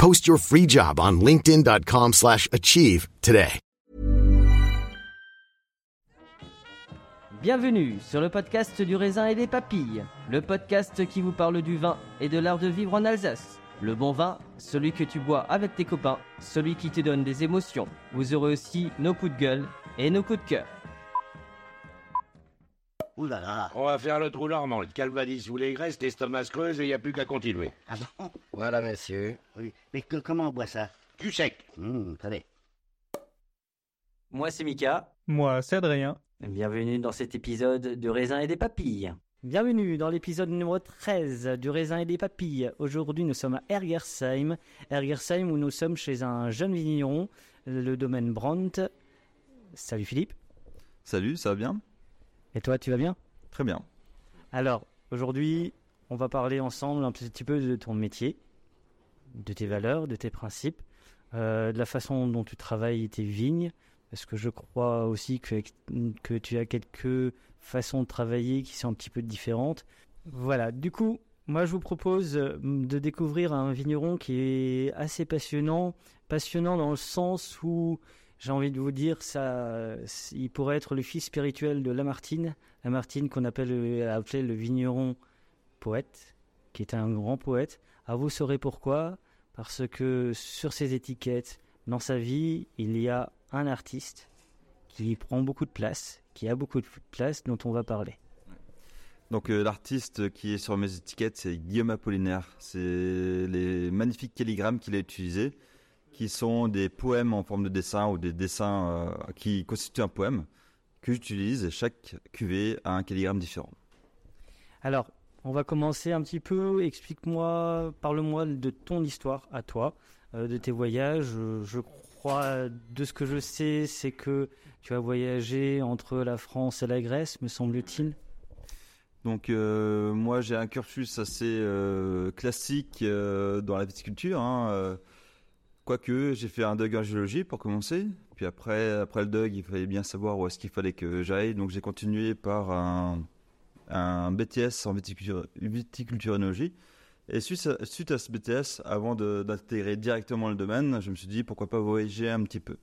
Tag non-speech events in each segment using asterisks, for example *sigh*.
Post your free job on linkedin.com/achieve slash achieve today. Bienvenue sur le podcast du raisin et des papilles, le podcast qui vous parle du vin et de l'art de vivre en Alsace. Le bon vin, celui que tu bois avec tes copains, celui qui te donne des émotions. Vous aurez aussi nos coups de gueule et nos coups de cœur. Ouh là là. On va faire le trou normand, le calvadis sous les graisses, l'estomac se creuse et il n'y a plus qu'à continuer. Ah bon? Voilà, monsieur. Oui. Mais que- comment on boit ça? Du sec. Hum, Attendez. Moi c'est Mika, Moi, c'est Adrien. bienvenue dans cet épisode du raisin et des papilles. Bienvenue dans l'épisode numéro 13 du raisin et des papilles. Aujourd'hui nous sommes à Ergersheim, Ergersheim où nous sommes chez un jeune vigneron, le domaine Brandt. Salut Philippe, Salut, ça va bien? Et toi tu vas bien? Très bien. Alors, aujourd'hui, on va parler ensemble un petit peu de ton métier, de tes valeurs, de tes principes, euh, de la façon dont tu travailles tes vignes, parce que je crois aussi que, que tu as quelques façons de travailler qui sont un petit peu différentes. Voilà, du coup, moi je vous propose euh, de découvrir un vigneron qui est assez passionnant, passionnant dans le sens où j'ai envie de vous dire, ça, il pourrait être le fils spirituel de Lamartine, Lamartine qu'on appelle appelé le vigneron poète, qui est un grand poète. Ah, vous saurez pourquoi, parce que sur ses étiquettes, dans sa vie, il y a un artiste qui prend beaucoup de place, qui a beaucoup de place, dont on va parler. Donc euh, l'artiste qui est sur mes étiquettes, c'est Guillaume Apollinaire. C'est les magnifiques calligrammes qu'il a utilisés, qui sont des poèmes en forme de dessin ou des dessins euh, qui constituent un poème que j'utilise et chaque cuvée a un calligramme différent. Alors, on va commencer un petit peu. Explique-moi, parle-moi de ton histoire à toi, euh, de tes voyages. Euh, Je crois, de ce que je sais, c'est que tu as voyagé entre la France et la Grèce, me semble-t-il. Donc euh, moi j'ai un cursus assez classique dans la viticulture. hein, Quoique j'ai fait un DUG en géologie pour commencer. Puis après, après le DUG, il fallait bien savoir où est-ce qu'il fallait que j'aille. Donc j'ai continué par un, BTS en viticulture. Et suite à, suite à ce BTS, avant d'intégrer directement le domaine, je me suis dit pourquoi pas voyager un petit peu.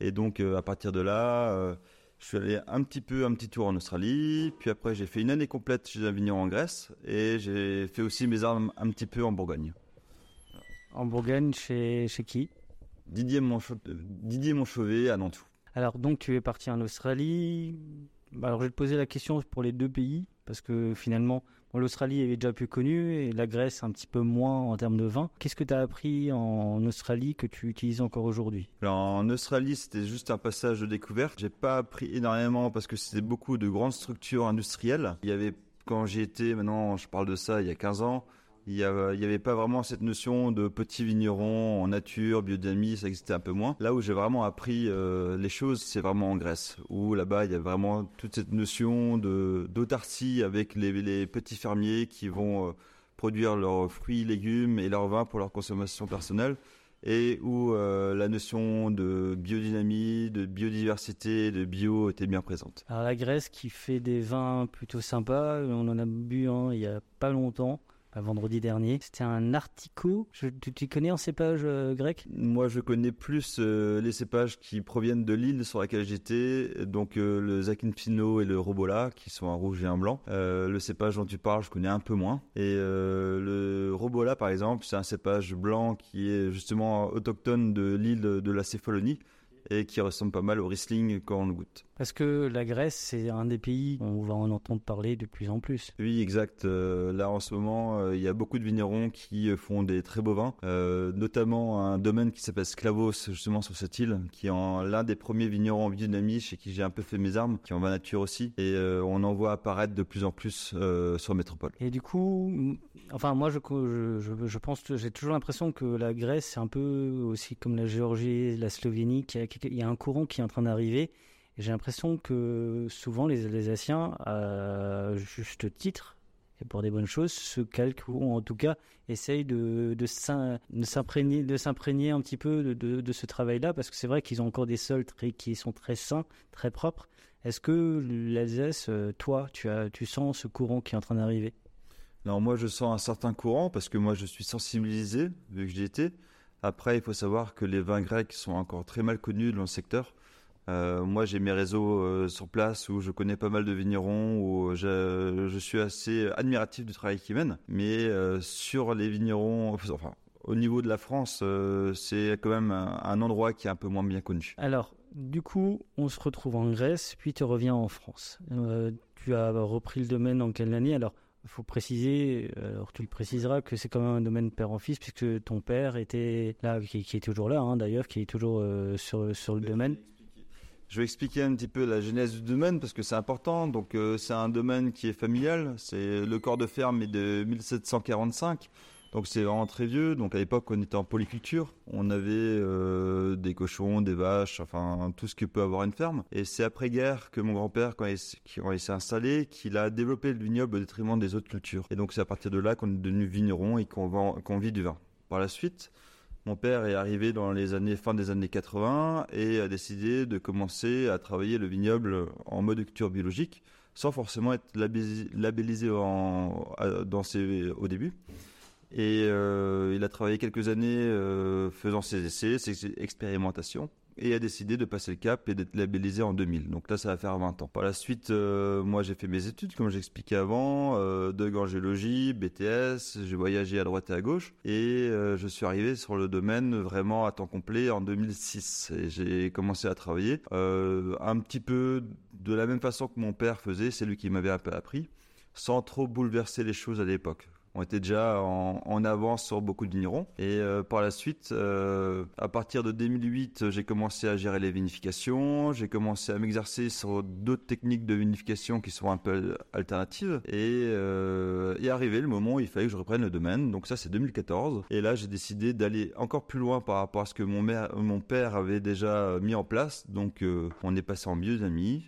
Et donc euh, à partir de là, euh, je suis allé un petit peu, un petit tour en Australie, puis après j'ai fait une année complète chez un vigneron en Grèce, et j'ai fait aussi mes armes un petit peu en Bourgogne. En Bourgogne, chez, chez qui? Didier, Moncho- euh, Didier Monchauvet à Nantou. Alors, donc, tu es parti en Australie. Bah, Alors, je vais te poser la question pour les deux pays, parce que finalement, bon, l'Australie est déjà plus connue et la Grèce un petit peu moins en termes de vin. Qu'est-ce que tu as appris en Australie que tu utilises encore aujourd'hui? Alors, en Australie, c'était juste un passage de découverte. J'ai pas appris énormément parce que c'était beaucoup de grandes structures industrielles. Il y avait, quand j'y étais, maintenant je parle de ça, il y a 15 ans, il y avait, il y avait pas vraiment cette notion de petits vignerons en nature, biodynamie, ça existait un peu moins. Là où j'ai vraiment appris euh, les choses, c'est vraiment en Grèce, où là-bas il y a vraiment toute cette notion d'autarcie avec les, petits fermiers qui vont euh, produire leurs fruits, légumes et leurs vins pour leur consommation personnelle. et où euh, la notion de biodynamie, de biodiversité, de bio était bien présente. Alors la Grèce qui fait des vins plutôt sympas, on en a bu un il y a pas longtemps. À vendredi dernier. C'était un Artico. Je, tu, connais en cépage euh, grec? Moi, je connais plus euh, les cépages qui proviennent de l'île sur laquelle j'étais, donc euh, le Zakynthino et le Robola, qui sont un rouge et un blanc. Euh, le cépage dont tu parles, je connais un peu moins. Et euh, le Robola, par exemple, c'est un cépage blanc qui est justement autochtone de l'île de la Céphalonie et qui ressemble pas mal au Riesling quand on le goûte. Parce que la Grèce, c'est un des pays où on va en entendre parler de plus en plus. Oui, exact. Euh, là, en ce moment, euh, il y a beaucoup de vignerons qui euh, font des très beaux vins, euh, notamment un domaine qui s'appelle Sklavos, justement sur cette île, qui est l'un des premiers vignerons en biodynamie chez qui j'ai un peu fait mes armes, qui est en vin nature aussi. Et on en voit apparaître de plus en plus sur Métropole. Et du coup, enfin moi je, je, je, pense que j'ai toujours l'impression que la Grèce c'est un peu aussi comme la Géorgie, la Slovénie, qu'il y a un courant qui est en train d'arriver. J'ai l'impression que souvent les Alsaciens, à juste titre, et pour des bonnes choses, se calquent ou en tout cas essayent de, de s'im- de s'imprégner un petit peu de, ce travail-là parce que c'est vrai qu'ils ont encore des sols très, qui sont très sains, très propres. Est-ce que l'Alsace, euh, toi, tu, tu sens ce courant qui est en train d'arriver? Alors moi, je sens un certain courant parce que moi, je suis sensibilisé vu que j'y étais. Après, il faut savoir que les vins grecs sont encore très mal connus dans le secteur. Euh, moi, j'ai mes réseaux euh, sur place où je connais pas mal de vignerons, où je, je suis assez admiratif du travail qu'ils mènent. Mais euh, sur les vignerons, enfin, au niveau de la France, euh, c'est quand même un, un endroit qui est un peu moins bien connu. Alors, du coup, on se retrouve en Grèce, puis tu reviens en France. Euh, tu as repris le domaine en quelle année? Alors, il faut préciser, alors tu le préciseras, que c'est quand même un domaine père en fils, puisque ton père était là, qui, qui est toujours là, hein, d'ailleurs, qui est toujours euh, sur, sur le domaine. Je vais expliquer un petit peu la genèse du domaine parce que c'est important. Donc, euh, c'est un domaine qui est familial. C'est le corps de ferme est de 1745. Donc, c'est vraiment très vieux. Donc, à l'époque, on était en polyculture. On avait euh, des cochons, des vaches, enfin tout ce que peut avoir une ferme. Et c'est après-guerre que mon grand-père, quand il, s'est installé, qu'il a développé le vignoble au détriment des autres cultures. Et donc, c'est à partir de là qu'on est devenu vigneron et qu'on qu'on vit du vin. Par la suite, mon père est arrivé dans les années fin des années 80 et a décidé de commencer à travailler le vignoble en mode culture biologique, sans forcément être labellisé, dans ses, au début. Et euh, il a travaillé quelques années euh, faisant ses essais, ses expérimentations, et a décidé de passer le cap et d'être labellisé en 2000. Donc là, ça va faire 20 ans. Par la suite, euh, moi, j'ai fait mes études, comme j'expliquais avant, euh, de en géologie, BTS, j'ai voyagé à droite et à gauche, et euh, je suis arrivé sur le domaine vraiment à temps complet en 2006. Et j'ai commencé à travailler euh, un petit peu de la même façon que mon père faisait, c'est lui qui m'avait un peu appris, sans trop bouleverser les choses à l'époque. On était déjà en, avance sur beaucoup de vignerons. Et euh, par la suite, euh, à partir de 2008, j'ai commencé à gérer les vinifications. J'ai commencé à m'exercer sur d'autres techniques de vinification qui sont un peu alternatives. Et euh, est arrivé le moment où il fallait que je reprenne le domaine. Donc ça, c'est 2014. Et là, j'ai décidé d'aller encore plus loin par rapport à ce que mon, mère- mon père avait déjà mis en place. Donc euh, on est passé en biodynamie.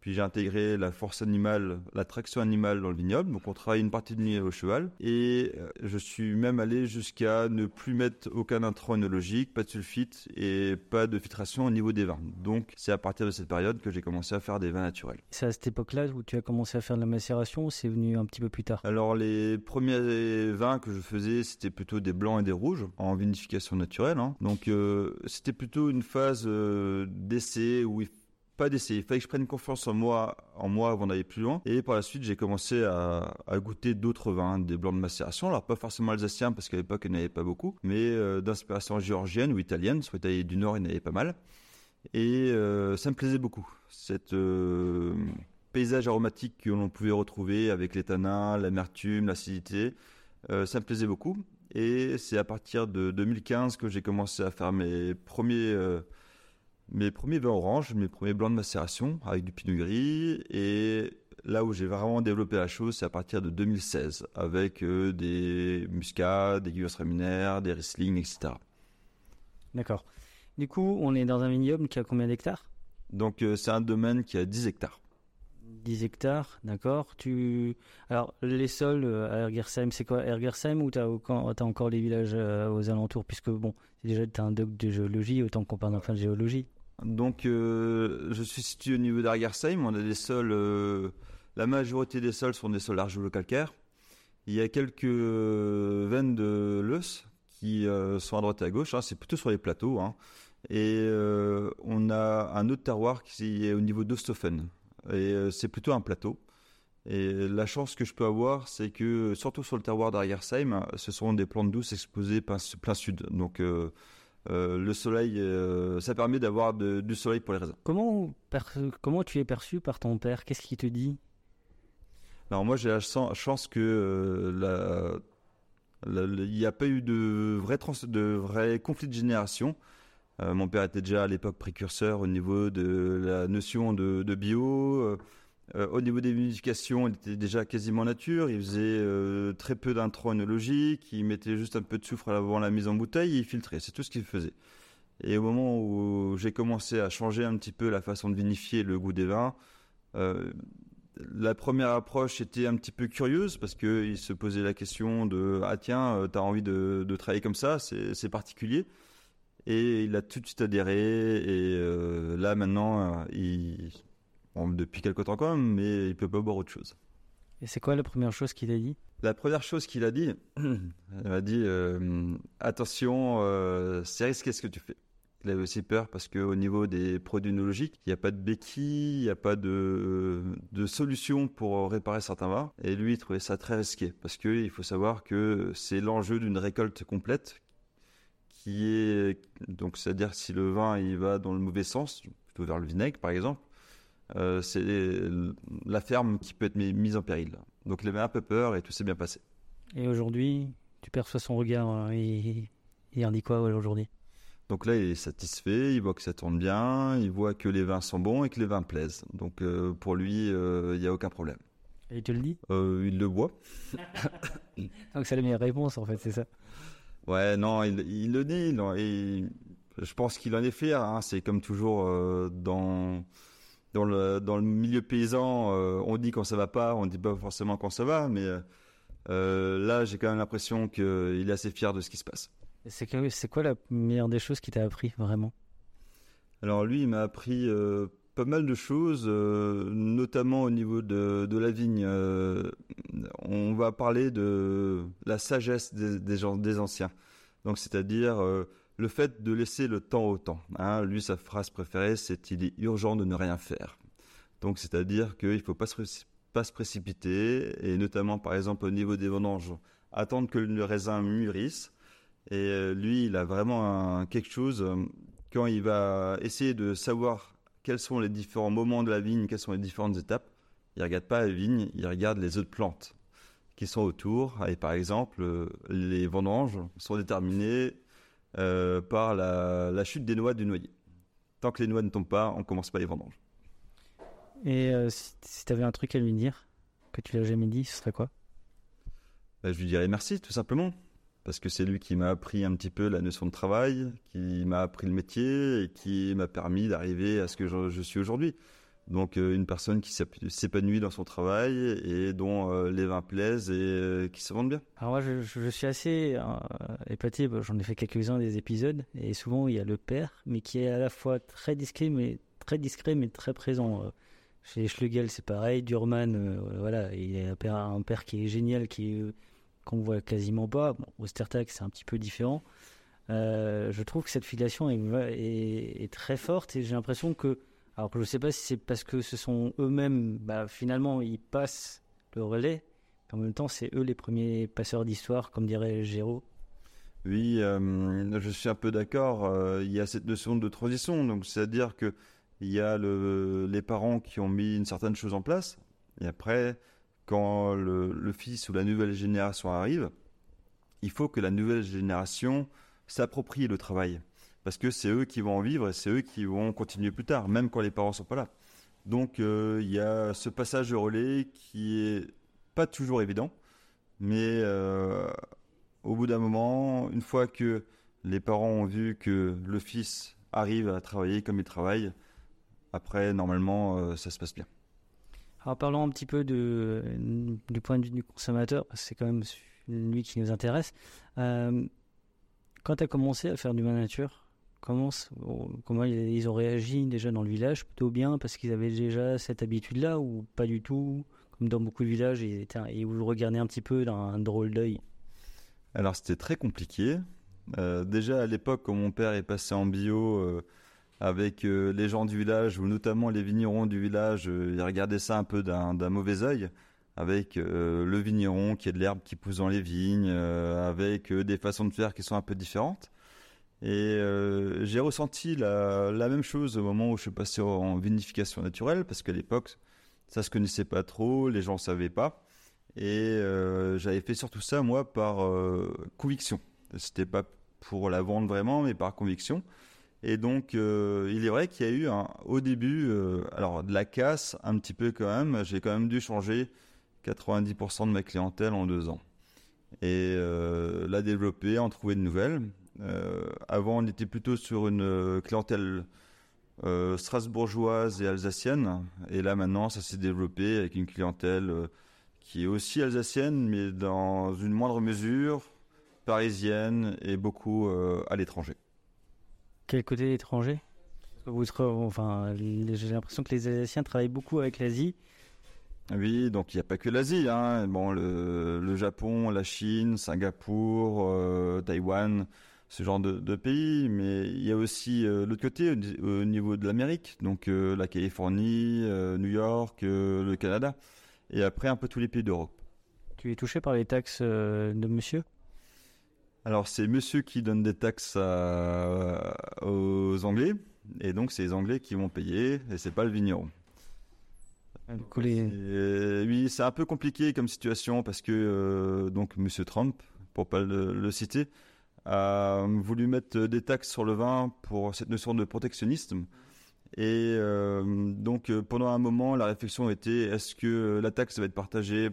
Puis j'ai intégré la force animale, la traction animale dans le vignoble. Donc on travaille une partie de nuit au cheval. Et euh, je suis même allé jusqu'à ne plus mettre aucun intrant œnologique, pas de sulfite et pas de filtration au niveau des vins. Donc c'est à partir de cette période que j'ai commencé à faire des vins naturels. C'est à cette époque-là où tu as commencé à faire de la macération ou c'est venu un petit peu plus tard? Alors les premiers vins que je faisais, c'était plutôt des blancs et des rouges en vinification naturelle. hein. Donc euh, c'était plutôt une phase euh, d'essai où il pas d'essai, il fallait que je prenne confiance en moi, en moi avant d'aller plus loin. Et par la suite, j'ai commencé à, goûter d'autres vins, des blancs de macération. Alors pas forcément alsaciens parce qu'à l'époque il n'y en avait pas beaucoup, mais euh, d'inspiration géorgienne ou italienne. Sur l'Italie du Nord, il y en avait pas mal. Et euh, ça me plaisait beaucoup. Cette euh, paysage aromatique que l'on pouvait retrouver avec les tanins, l'amertume, l'acidité, ça me plaisait beaucoup. Et c'est à partir de 2015 que j'ai commencé à faire mes premiers, mes premiers vins oranges, mes premiers blancs de macération avec du pinot gris. Et là où j'ai vraiment développé la chose, c'est à partir de 2016 avec euh, des muscats, des gewürztraminer, des riesling, etc. D'accord. Du coup, on est dans un vignoble qui a combien d'hectares? Donc euh, c'est un domaine qui a 10 hectares. 10 hectares, d'accord. Tu alors les sols euh, à Ergersheim, c'est quoi? Ergersheim ou t'as as encore les villages euh, aux alentours? Puisque bon, déjà t'as un doc de géologie autant qu'on parle d'un de géologie. Donc, euh, je suis situé au niveau d'Argersheim. On a des sols. euh, la majorité des sols sont des sols argilo-calcaires. Il y a quelques euh, veines de l'eus qui sont à droite et à gauche. hein. C'est plutôt sur les plateaux. hein. Et on a un autre terroir qui est au niveau d'Ostofen. Et c'est plutôt un plateau. Et la chance que je peux avoir, c'est que, surtout sur le terroir d'Argersheim, ce sont des plantes douces exposées plein, plein sud. Donc, euh, le soleil, euh, ça permet d'avoir du soleil pour les raisins. Comment comment tu es perçu par ton père? Qu'est-ce qu'il te dit? Alors moi j'ai la chan- chance que euh, la- il n'y a pas eu de vrai, trans- de vrai conflit de génération. Mon père était déjà à l'époque précurseur au niveau de la notion de, de bio. Euh, au niveau des vinifications, il était déjà quasiment nature. Il faisait euh, très peu d'intrants œnologiques. Il mettait juste un peu de soufre avant la mise en bouteille et il filtrait. C'est tout ce qu'il faisait. Et au moment où j'ai commencé à changer un petit peu la façon de vinifier le goût des vins, euh, la première approche était un petit peu curieuse parce que il se posait la question de ah tiens t'as envie de, travailler comme ça c'est particulier et il a tout de suite adhéré et là maintenant il depuis quelque temps quand même mais il peut pas boire autre chose. Et c'est quoi la première chose qu'il a dit? La première chose qu'il a dit *clears throat* il m'a dit euh, attention euh, c'est risqué ce que tu fais. Il avait aussi peur parce qu'au niveau des produits œnologiques, il n'y a pas de béquille, il n'y a pas de, de solution pour réparer certains vins. Et lui, il trouvait ça très risqué parce qu'il faut savoir que c'est l'enjeu d'une récolte complète qui est donc c'est-à-dire si le vin il va dans le mauvais sens, plutôt vers le vinaigre par exemple, euh, c'est la ferme qui peut être mis- mise en péril. Donc il avait un peu peur et tout s'est bien passé. Et aujourd'hui, tu perçois son regard euh, et il en dit quoi aujourd'hui? Donc là, il est satisfait, il voit que ça tourne bien, il voit que les vins sont bons et que les vins plaisent. Donc euh, pour lui, euh, il n'y a aucun problème. Et il te le dit? Euh, il le boit. *laughs* Donc c'est la meilleure réponse en fait, c'est ça? Ouais, non, il, il le dit. en- et je pense qu'il en est fier. hein. C'est comme toujours euh, dans, dans, le, dans le milieu paysan, euh, on dit quand ça va pas, on dit pas forcément quand ça va, mais euh, euh, là, j'ai quand même l'impression qu'il est assez fier de ce qui se passe. C'est quoi la meilleure des choses qu'il t'a appris vraiment? Alors lui, il m'a appris euh, pas mal de choses, notamment au niveau de, de la vigne. On va parler de la sagesse des, des gens, des anciens. Donc c'est-à-dire le fait de laisser le temps au temps. hein. Lui, sa phrase préférée, c'est il est urgent de ne rien faire. Donc c'est-à-dire qu'il ne faut pas se, précipiter, et notamment par exemple au niveau des vendanges, attendre que le raisin mûrisse. Et euh, lui, il a vraiment quelque chose, euh, quand il va essayer de savoir quels sont les différents moments de la vigne, quelles sont les différentes étapes, il ne regarde pas la vigne, il regarde les autres plantes qui sont autour. Et par exemple, euh, les vendanges sont déterminées euh, par la, la chute des noix du noyer. Tant que les noix ne tombent pas, on commence pas les vendanges. Et euh, si, tu avais un truc à lui dire que tu l'as jamais dit, ce serait quoi? Bah, je lui dirais merci, tout simplement. Parce que c'est lui qui m'a appris un petit peu la notion de travail, qui m'a appris le métier et qui m'a permis d'arriver à ce que je, je suis aujourd'hui. Donc euh, une personne qui s'ép- s'épanouit dans son travail et dont euh, les vins plaisent et euh, qui se vendent bien. Alors moi, je, je- suis assez épaté. Bah, J'en ai fait quelques-uns des épisodes, et souvent il y a le père, mais qui est à la fois très discret, mais très discret, mais très présent. Chez Schlegel, c'est pareil. Durman, voilà, il a un père, qui est génial, qui qu'on voit quasiment pas. Bon, Ostertag, c'est un petit peu différent. Je trouve que cette filiation est très forte, et j'ai l'impression que, alors que je sais pas si c'est parce que ce sont eux-mêmes, bah, finalement, ils passent le relais. En même temps, c'est eux les premiers passeurs d'histoire, comme dirait Géraud. Oui, euh, je suis un peu d'accord. euh, il y a cette notion de transition, donc c'est-à-dire que il y a le, les parents qui ont mis une certaine chose en place, et après, quand le fils ou la nouvelle génération arrive, il faut que la nouvelle génération s'approprie le travail, parce que c'est eux qui vont en vivre et c'est eux qui vont continuer plus tard, même quand les parents sont pas là. Donc euh, il y a ce passage de relais qui est pas toujours évident, mais euh, au bout d'un moment, une fois que les parents ont vu que le fils arrive à travailler comme il travaille, après, normalement, euh, ça se passe bien. Alors parlons un petit peu du point de vue du consommateur, parce que c'est quand même lui qui nous intéresse. Quand tu as commencé à faire du nature, comment, ils ont réagi déjà dans le village Plutôt bien parce qu'ils avaient déjà cette habitude-là ou pas du tout Comme dans beaucoup de villages, étaient, ils vous regardaient un petit peu d'un drôle d'œil Alors c'était très compliqué. Euh, déjà à l'époque, quand mon père est passé en bio euh, avec euh, les gens du village, ou notamment les vignerons du village, ils regardaient ça un peu d'un mauvais œil avec le vigneron qui a de l'herbe qui pousse dans les vignes, avec des façons de faire qui sont un peu différentes. Et j'ai ressenti la, même chose au moment où je suis passé en vinification naturelle, parce qu'à l'époque, ça se connaissait pas trop, les gens savaient pas. Et j'avais fait surtout ça, moi, par conviction. C'était pas pour la vendre vraiment, mais par conviction. Et donc, euh, il est vrai qu'il y a eu au début, euh, alors de la casse un petit peu quand même. J'ai quand même dû changer 90% de ma clientèle en deux ans et euh, la développer, en trouver de nouvelles. Avant, on était plutôt sur une clientèle strasbourgeoise et alsacienne, et là maintenant, ça s'est développé avec une clientèle qui est aussi alsacienne, mais dans une moindre mesure, parisienne et beaucoup euh, à l'étranger. Quel côté étranger enfin, J'ai l'impression que les Alsaciens travaillent beaucoup avec l'Asie. Oui, donc il n'y a pas que l'Asie. Hein. Bon, le, Japon, la Chine, Singapour, euh, Taïwan, ce genre de, pays. Mais il y a aussi euh, l'autre côté, au, niveau de l'Amérique, donc la Californie, New York, le Canada. Et après, un peu tous les pays d'Europe. Tu es touché par les taxes de monsieur? Alors c'est monsieur qui donne des taxes aux Anglais, et donc c'est les Anglais qui vont payer, et c'est pas le vigneron. oui, c'est un peu compliqué comme situation parce que euh, donc Monsieur Trump, pour pas le, citer, voulu mettre des taxes sur le vin pour cette notion de protectionnisme. Et euh, donc euh, pendant un moment, la réflexion était est-ce que la taxe va être partagée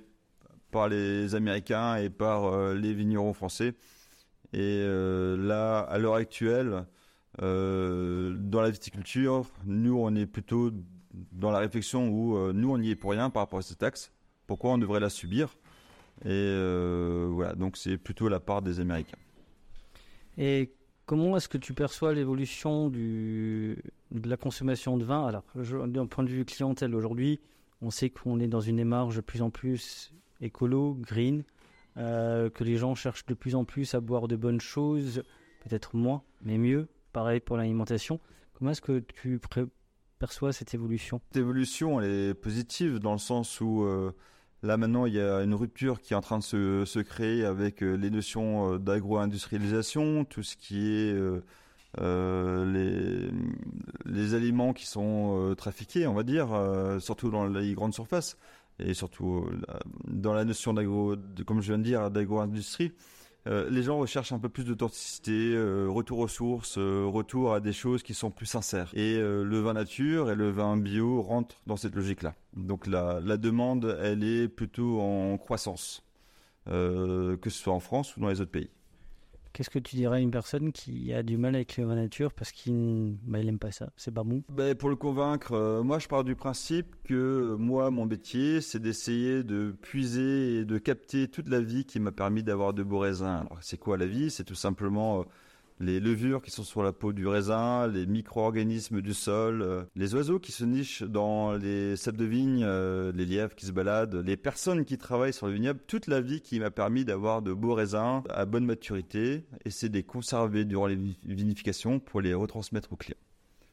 par les Américains et par les vignerons français? Et euh, là, à l'heure actuelle, euh, dans la viticulture, nous, on est plutôt dans la réflexion où euh, nous, on n'y est pour rien par rapport à cette taxe. Pourquoi on devrait la subir? Et voilà, donc c'est plutôt la part des Américains. Et comment est-ce que tu perçois l'évolution de la consommation de vin? Alors, d'un point de vue clientèle aujourd'hui, on sait qu'on est dans une démarche de plus en plus écolo, green. Euh, que les gens cherchent de plus en plus à boire de bonnes choses, peut-être moins, mais mieux. Pareil pour l'alimentation. Comment est-ce que tu perçois cette évolution? Cette évolution, est positive dans le sens où euh, là maintenant il y a une rupture qui est en train de se, créer avec euh, les notions d'agro-industrialisation, tout ce qui est les, les, aliments qui sont trafiqués, on va dire, surtout dans les grandes surfaces et surtout euh, dans la notion d'agro, comme je viens de dire, d'agro-industrie, euh, les gens recherchent un peu plus d'authenticité, euh, retour aux sources, retour à des choses qui sont plus sincères. Et le vin nature et le vin bio rentrent dans cette logique-là. Donc la, la, demande, elle est plutôt en croissance, que ce soit en France ou dans les autres pays. Qu'est-ce que tu dirais à une personne qui a du mal avec la nature parce qu'il bah, pas ça? C'est pas bon? Bah, Pour le convaincre, euh, moi je pars du principe que euh, moi, mon métier, c'est d'essayer de puiser et de capter toute la vie qui m'a permis d'avoir de beaux raisins. Alors c'est quoi la vie? C'est tout simplement... Euh, les levures qui sont sur la peau du raisin, les micro-organismes du sol, euh, les oiseaux qui se nichent dans les ceps de vigne, euh, les lièvres qui se baladent, les personnes qui travaillent sur le vignoble, toute la vie qui m'a permis d'avoir de beaux raisins à bonne maturité et c'est de les conserver durant les vinifications pour les retransmettre aux clients.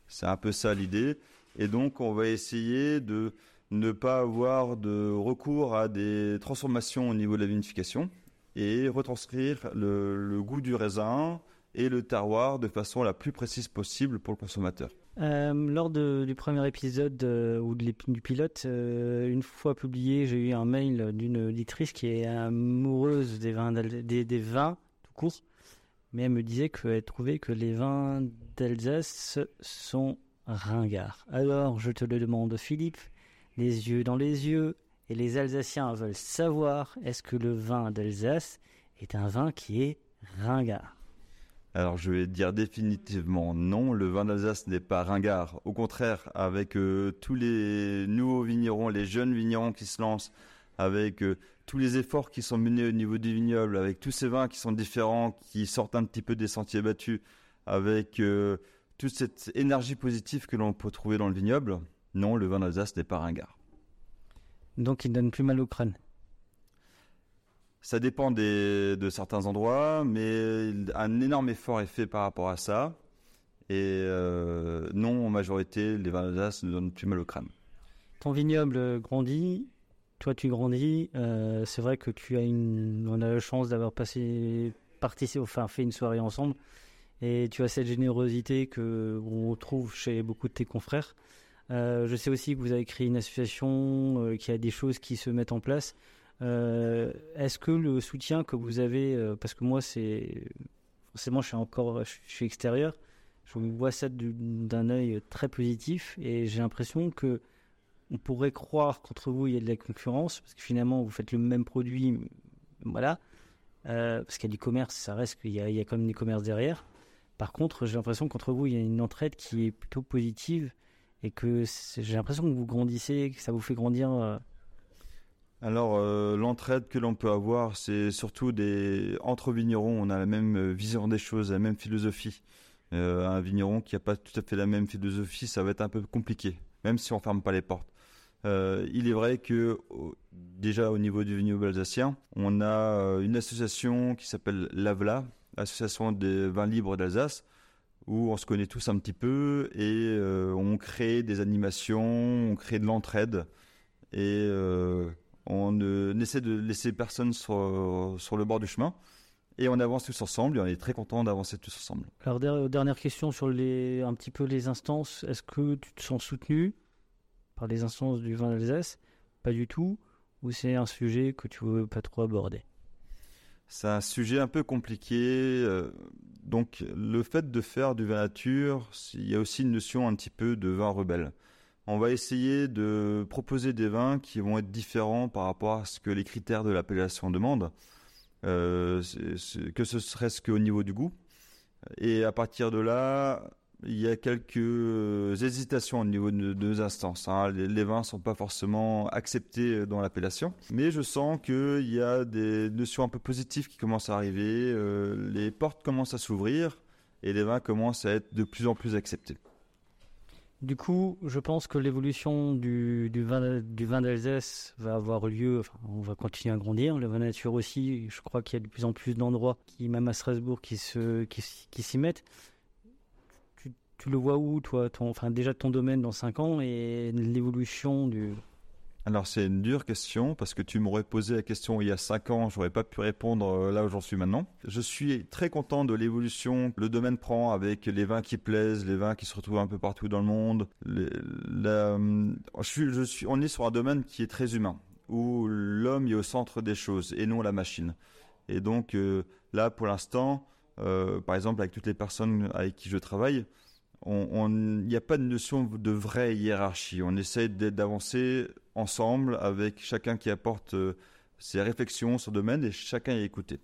C'est un peu ça l'idée. Et donc on va essayer de ne pas avoir de recours à des transformations au niveau de la vinification et retranscrire le goût du raisin, et le terroir de façon la plus précise possible pour le consommateur. Euh, lors du premier épisode euh, ou de du pilote, euh, une fois publié, j'ai eu un mail d'une auditrice qui est amoureuse des vins, des, des vins tout court, mais elle me disait qu'elle trouvait que les vins d'Alsace sont ringards. Alors, je te le demande, Philippe, les yeux dans les yeux, et les Alsaciens veulent savoir est-ce que le vin d'Alsace est un vin qui est ringard? Alors je vais dire définitivement non, le vin d'Alsace n'est pas ringard. Au contraire, avec euh, tous les nouveaux vignerons, les jeunes vignerons qui se lancent, avec euh, tous les efforts qui sont menés au niveau du vignoble, avec tous ces vins qui sont différents, qui sortent un petit peu des sentiers battus, avec euh, toute cette énergie positive que l'on peut trouver dans le vignoble, non, le vin d'Alsace n'est pas ringard. Donc il donne plus mal au crâne. Ça dépend de certains endroits, mais un énorme effort est fait par rapport à ça. Et euh, non, en majorité, les vins d'Alsace ne donnent plus mal au crâne. Ton vignoble grandit, toi tu grandis. euh, c'est vrai que tu as une, on a la chance d'avoir passé, participé, enfin fait une soirée ensemble, et tu as cette générosité que on trouve chez beaucoup de tes confrères. Euh, je sais aussi que vous avez créé une association, euh, qu'il y a des choses qui se mettent en place. Euh, Est-ce que le soutien que vous avez, euh, parce que moi c'est forcément je suis encore, je suis extérieur, je vois ça du- d'un œil très positif et j'ai l'impression que on pourrait croire qu'entre vous il y a de la concurrence parce que finalement vous faites le même produit, voilà. Euh, parce qu'il y a du commerce, ça reste qu'il y y a quand même du commerce derrière. Par contre, j'ai l'impression qu'entre vous il y a une entraide qui est plutôt positive et que j'ai l'impression que vous grandissez, que ça vous fait grandir. Alors, euh, l'entraide que l'on peut avoir, c'est surtout des entre vignerons, on a la même euh, vision des choses, la même philosophie. Euh, un vigneron qui n'a pas tout à fait la même philosophie, ça va être un peu compliqué, même si on ferme pas les portes. Il est vrai que déjà au niveau du vignoble alsacien, on a une association qui s'appelle l'AVLA, l'association des vins libres d'Alsace, où on se connaît tous un petit peu et on crée des animations, on crée de l'entraide et on ne essaie de laisser personne sur, sur le bord du chemin. Et on avance tous ensemble et on est très content d'avancer tous ensemble. Alors, der- dernière question sur les, un petit peu les instances. Est-ce que tu te sens soutenu par les instances du vin d'Alsace? Pas du tout Ou c'est un sujet que tu veux pas trop aborder? C'est un sujet un peu compliqué. euh, donc le fait de faire du vin nature, il y a aussi une notion un petit peu de vin rebelle. On va essayer de proposer des vins qui vont être différents par rapport à ce que les critères de l'appellation demandent, euh, que ce serait-ce qu'au niveau du goût. Et à partir de là, il y a quelques hésitations au niveau de deux instances. hein. Les, vins sont pas forcément acceptés dans l'appellation, mais je sens qu'il y a des notions un peu positives qui commencent à arriver. euh, les portes commencent à s'ouvrir et les vins commencent à être de plus en plus acceptés. Du coup, je pense que l'évolution du, vin, d'Alsace va avoir lieu. On va continuer à grandir. Le vin nature aussi. Je crois qu'il y a de plus en plus d'endroits, qui, même à Strasbourg, qui s'y mettent. Tu, le vois où, toi, enfin déjà ton domaine dans 5 ans et l'évolution du. Alors c'est une dure question parce que tu m'aurais posé la question il y a 5 ans, j'aurais pas pu répondre euh, là où j'en suis maintenant. Je suis très content de l'évolution que le domaine prend avec les vins qui plaisent, les vins qui se retrouvent un peu partout dans le monde. Je suis, on est sur un domaine qui est très humain où l'homme est au centre des choses et non la machine. Et donc euh, là pour l'instant, euh, par exemple avec toutes les personnes avec qui je travaille, il n'y a pas de notion de vraie hiérarchie. On essaie d'avancer ensemble avec chacun qui apporte euh, ses réflexions sur le domaine et chacun est écouté.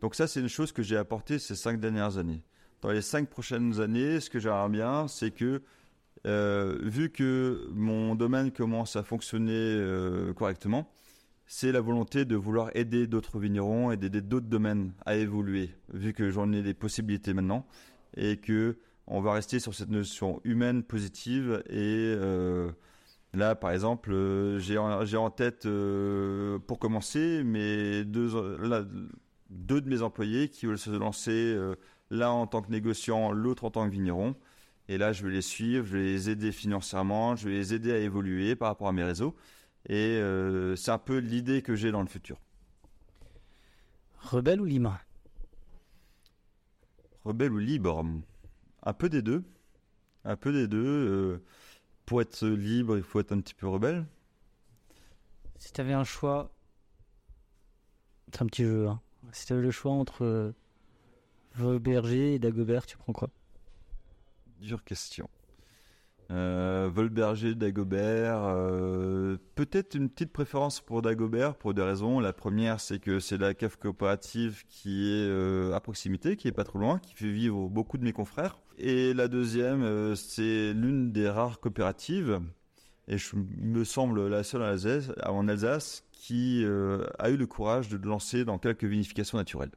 Donc ça, c'est une chose que j'ai apporté ces cinq dernières années. Dans les cinq prochaines années, ce que j'aimerais bien, c'est que euh, vu que mon domaine commence à fonctionner euh, correctement, c'est la volonté de vouloir aider d'autres vignerons et d'aider d'autres domaines à évoluer, vu que j'en ai des possibilités maintenant et que on va rester sur cette notion humaine positive et euh, là par exemple euh, j'ai en, tête euh, pour commencer mes deux là, deux de mes employés qui veulent se lancer euh, l'un en tant que négociant l'autre en tant que vigneron. Et là je vais les suivre je vais les aider financièrement je vais les aider à évoluer par rapport à mes réseaux. Et c'est un peu l'idée que j'ai dans le futur. Rebelle ou libre? Rebelle ou libre? Un peu des deux. Un peu des deux. euh, pour être libre, il faut être un petit peu rebelle. Si tu avais un choix, c'est un petit jeu. Hein. Si tu avais le choix entre euh, Vauberger et Dagobert, tu prends quoi? Dure question. Euh, Volberger, Dagobert. euh, Peut-être une petite préférence pour Dagobert pour deux raisons. La première, c'est que c'est la cave coopérative qui est euh, à proximité, qui est pas trop loin, qui fait vivre beaucoup de mes confrères. Et la deuxième, c'est l'une des rares coopératives, et je me semble la seule en Alsace, en Alsace qui a eu le courage de lancer dans quelques vinifications naturelles.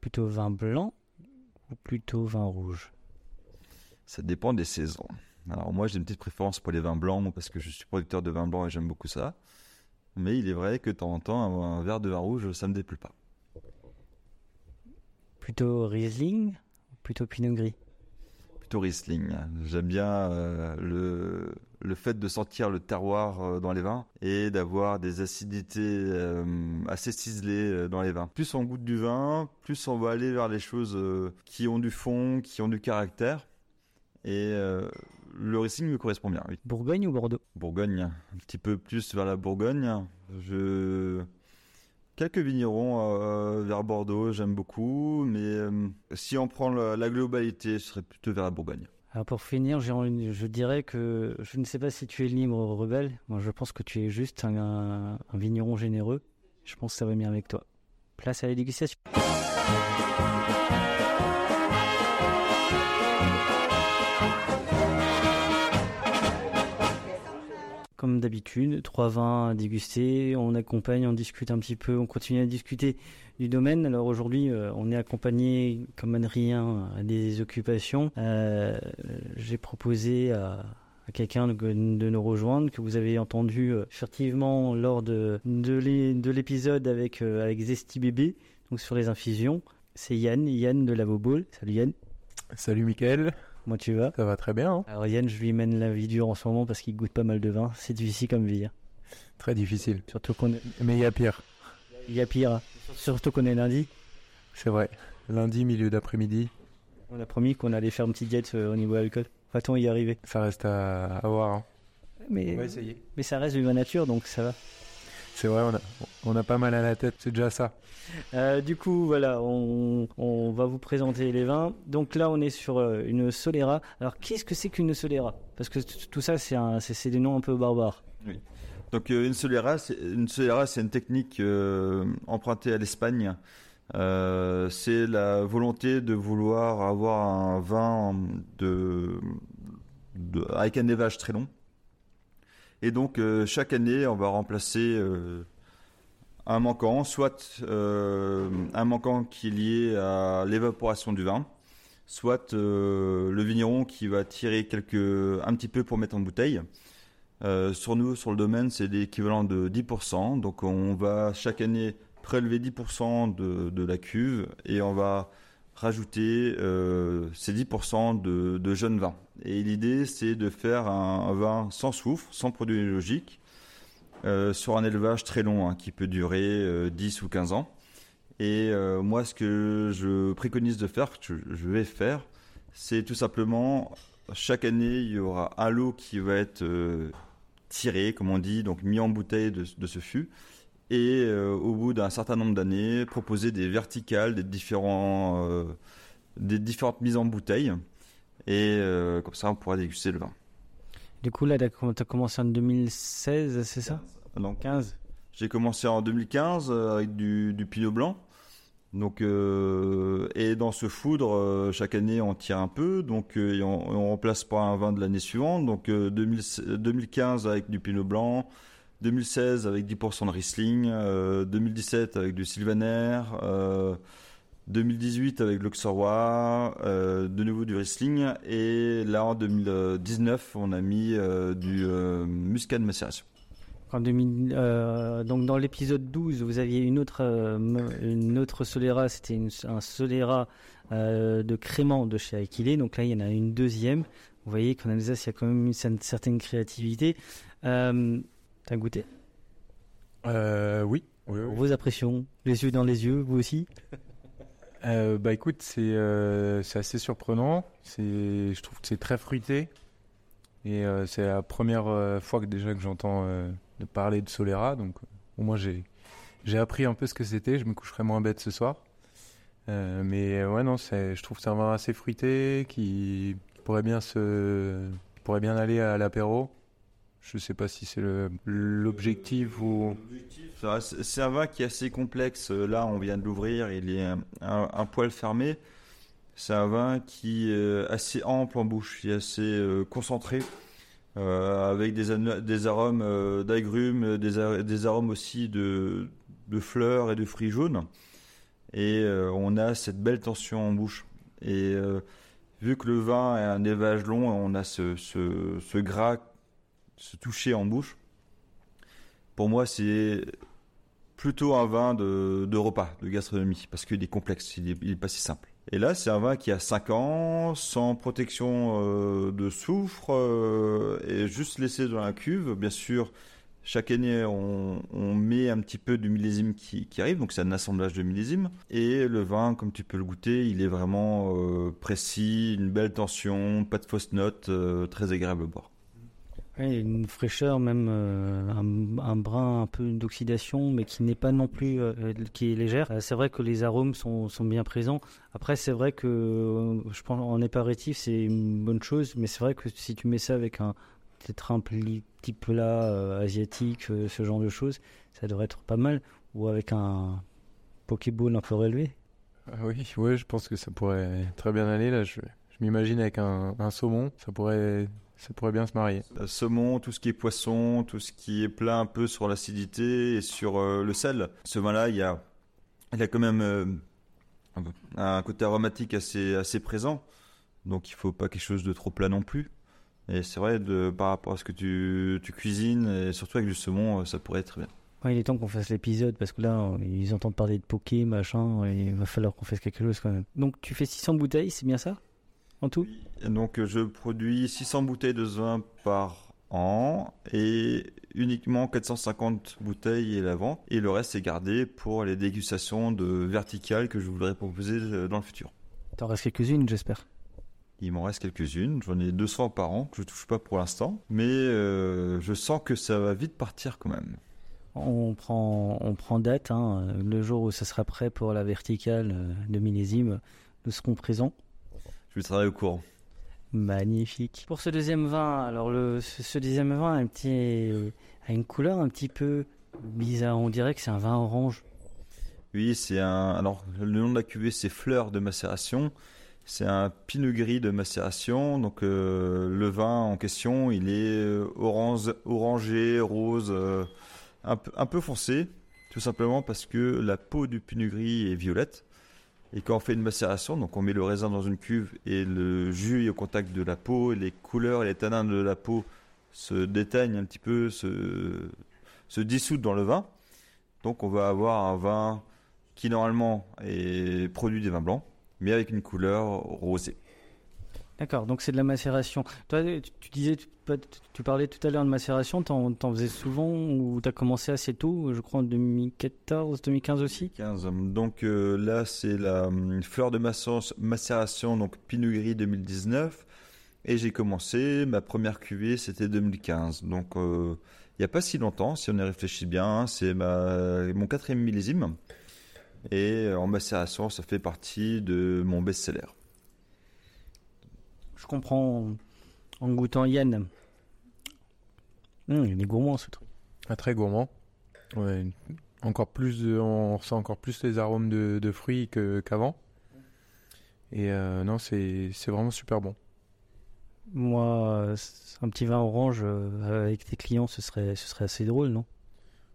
Plutôt vin blanc ou plutôt vin rouge? Ça dépend des saisons. Alors moi j'ai une petite préférence pour les vins blancs parce que je suis producteur de vin blanc et j'aime beaucoup ça. Mais il est vrai que de temps en temps un, verre de vin rouge ça me déplaît pas. Plutôt Riesling ou plutôt Pinot Gris? Plutôt Riesling. J'aime bien euh, le, le fait de sentir le terroir euh, dans les vins et d'avoir des acidités euh, assez ciselées dans les vins. Plus on goûte du vin, plus on va aller vers les choses qui ont du fond, qui ont du caractère. Et euh, le Riesling me correspond bien, oui. Bourgogne ou Bordeaux? Bourgogne, un petit peu plus vers la Bourgogne. Je quelques vignerons euh, vers Bordeaux, j'aime beaucoup, mais euh, si on prend la, la globalité, ce serait plutôt vers la Bourgogne. Alors pour finir, envie- je dirais que je ne sais pas si tu es libre ou rebelle. Moi, je pense que tu es juste un, un- un vigneron généreux. Je pense que ça va bien avec toi. Place à la dégustation. Comme d'habitude, trois vins à déguster, on accompagne, on discute un petit peu, on continue à discuter du domaine. Alors aujourd'hui, euh, on est accompagné, comme Adrien, à des occupations. Euh, J'ai proposé à, quelqu'un de, nous rejoindre, que vous avez entendu euh, furtivement lors de, de l'é- de l'épisode avec, euh, avec Zesty Bébé, donc sur les infusions. C'est Yann, Yann de la Boboule. Salut Yann, Salut Mickaël, comment tu vas ça va très bien, hein Alors Yann, je lui mène la vie dure en ce moment parce qu'il goûte pas mal de vin. C'est difficile comme vie. hein. très difficile. Surtout qu'on est... Mais il y a pire, Il y a pire. hein. Surtout qu'on est lundi. c'est vrai. Lundi, milieu d'après-midi, On a promis qu'on allait faire une petite diète euh, au niveau alcool. Va-t-on y arriver? Ça reste à, à voir. hein. mais, On va essayer. mais ça reste du vin nature, donc ça va. C'est vrai, on a, on a pas mal à la tête, c'est déjà ça. Euh, du coup, voilà, on, on va vous présenter les vins. Donc là, on est sur euh, une Solera. Alors, qu'est-ce que c'est qu'une Solera? Parce que tout ça, c'est un- c'est c'est des noms un peu barbares. Donc euh, une solera, c'est une solera, c'est une technique euh, empruntée à l'Espagne. Euh, c'est la volonté de vouloir avoir un vin de, de- avec un élevage très long. Et donc euh, chaque année, on va remplacer euh, un manquant, soit euh, un manquant qui est lié à l'évaporation du vin, soit le vigneron qui va tirer quelques, un petit peu pour mettre en bouteille. Sur nous, sur le domaine, c'est l'équivalent de 10%. Donc on va chaque année prélever 10% de, de la cuve et on va rajouter euh, ces 10% de, jeunes vins. Et l'idée, c'est de faire un, vin sans soufre, sans produits biologiques, euh, sur un élevage très long, hein, qui peut durer euh, 10 ou 15 ans. Et euh, moi, ce que je préconise de faire, que je, vais faire, c'est tout simplement, chaque année, il y aura un lot qui va être euh, tiré, comme on dit, donc mis en bouteille de ce fût. Et euh, au bout d'un certain nombre d'années, proposer des verticales, des, différents, euh, des différentes mises en bouteille. Et euh, comme ça, on pourra déguster le vin. Du coup, là, tu as commencé en 2016, c'est ça? Donc, 15 J'ai commencé en 2015 euh, avec du, du pinot blanc. Donc, et dans ce foudre, chaque année, on tire un peu. Donc, et on, on remplace par un vin de l'année suivante. Donc, euh, 2000 2015 avec du pinot blanc, 2016 avec 10% de Riesling, euh, 2017 avec du Sylvaner, euh, 2018 avec l'Auxerrois, euh, de nouveau du Riesling. Et là, en 2019, on a mis euh, du euh, Muscat de macération. En 2000, euh, donc dans l'épisode 12, vous aviez une autre, euh, une autre Solera, c'était un Solera euh, de crément de chez Aquilé. Donc là, il y en a une deuxième. Vous voyez qu'en Alsace, il y a quand même une cer- certaine créativité. T'as goûté? Euh, oui. oui, oui. Vos impressions, les yeux dans les yeux, vous aussi? Euh, bah écoute, c'est euh, assez surprenant. C'est, je trouve que c'est très fruité. Et euh, c'est la première fois que déjà que j'entends de parler de Solera. Donc au moins j'ai j'ai appris un peu ce que c'était. Je me coucherai moins bête ce soir. Mais ouais non, je trouve que c'est un vin assez fruité qui pourrait bien se, pourrait bien aller à l'apéro. Je sais pas si c'est l'objectif ou. C'est un vin qui est assez complexe. Là, on vient de l'ouvrir, il est un, poil fermé. C'est un vin qui est assez ample en bouche, qui est assez euh, concentré, euh, avec des, arômes euh, d'agrumes, des, ar- des arômes aussi de, fleurs et de fruits jaunes. Et on a cette belle tension en bouche. Et vu que le vin a un élevage long, on a ce gras, ce toucher en bouche. Pour moi, c'est plutôt un vin de, repas, de gastronomie, parce qu'il est complexe, il est, il est pas si simple. Et là, c'est un vin qui a 5 ans, sans protection euh, de soufre, euh, et juste laissé dans la cuve. Bien sûr, chaque année, on, met un petit peu du millésime qui, arrive, donc c'est un assemblage de millésime. Et le vin, comme tu peux le goûter, il est vraiment euh, précis, une belle tension, pas de fausses notes, très agréable à boire. Ouais, une fraîcheur, même euh, un, un brin un peu d'oxydation, mais qui n'est pas non plus, euh, qui est légère. Euh, C'est vrai que les arômes sont, sont bien présents. Après, c'est vrai que euh, je pense en éparatif, c'est une bonne chose, mais c'est vrai que si tu mets ça avec un peut-être un petit plat euh, asiatique, euh, ce genre de choses, ça devrait être pas mal. Ou avec un pokéball un peu relevé. Ah oui, je pense que ça pourrait très bien aller. Là, je, je m'imagine avec un, un saumon, ça pourrait, ça pourrait bien se marier. Euh, Saumon, tout ce qui est poisson, tout ce qui est plat un peu sur l'acidité et sur euh, le sel. Ce vin-là, il y a, il a quand même euh, un côté aromatique assez, assez présent. Donc il faut pas quelque chose de trop plat non plus. Et c'est vrai, de, par rapport à ce que tu, tu cuisines, et surtout avec du saumon, ça pourrait être très bien. Ouais, il est temps qu'on fasse l'épisode parce que là, ils entendent parler de poké, machin, et il va falloir qu'on fasse quelque chose quand même. Donc, tu fais 600 bouteilles, c'est bien ça? En tout? Et donc euh, je produis 600 bouteilles de vin par an et uniquement 450 bouteilles est la vente. Et le reste est gardé pour les dégustations de verticales que je voudrais proposer euh, dans le futur. T'en restes quelques-unes, j'espère. Il m'en reste quelques-unes, j'en ai 200 par an que je touche pas pour l'instant, mais euh, je sens que ça va vite partir quand même. On prend, on prend date, hein, le jour où ça sera prêt pour la verticale de millésime, nous serons présents. Je travaille au courant. Magnifique. Pour ce deuxième vin, alors le, ce, ce deuxième vin a, un petit, a une couleur un petit peu bizarre. On dirait que c'est un vin orange. Oui, c'est un. Alors, le nom de la cuvée, c'est Fleur de macération. C'est un pinot gris de macération. Donc, euh, le vin en question, il est euh, orange, orangé, rose, euh, un, peu, un peu foncé, tout simplement parce que la peau du pinot gris est violette. Et quand on fait une macération, donc on met le raisin dans une cuve et le jus est au contact de la peau, et les couleurs et les tanins de la peau se déteignent un petit peu, se, se dissoudent dans le vin. Donc on va avoir un vin qui normalement est produit des vins blancs, mais avec une couleur rosée. D'accord, donc c'est de la macération. Toi, tu, disais, tu, parlais tout à l'heure de macération, t'en, faisais souvent ou t'as commencé assez tôt, je crois en 2014, 2015 aussi? 15. Donc euh, là, c'est la hum, fleur de macération, donc Pinot Gris 2019. Et j'ai commencé, ma première cuvée, c'était 2015. Donc euh, il n'y a pas si longtemps, si on y réfléchit bien, hein, c'est mon quatrième millésime. Et euh, en macération, ça fait partie de mon best-seller. Je comprends en goûtant Yann. Hum, il est gourmand ce truc. Ah, très gourmand. Ouais, encore plus de- on ressent encore plus les arômes de, de fruits qu'avant. Et euh, non, c'est c'est vraiment super bon. Moi, euh, un petit vin orange euh, avec tes clients, ce serait, ce serait assez drôle, non?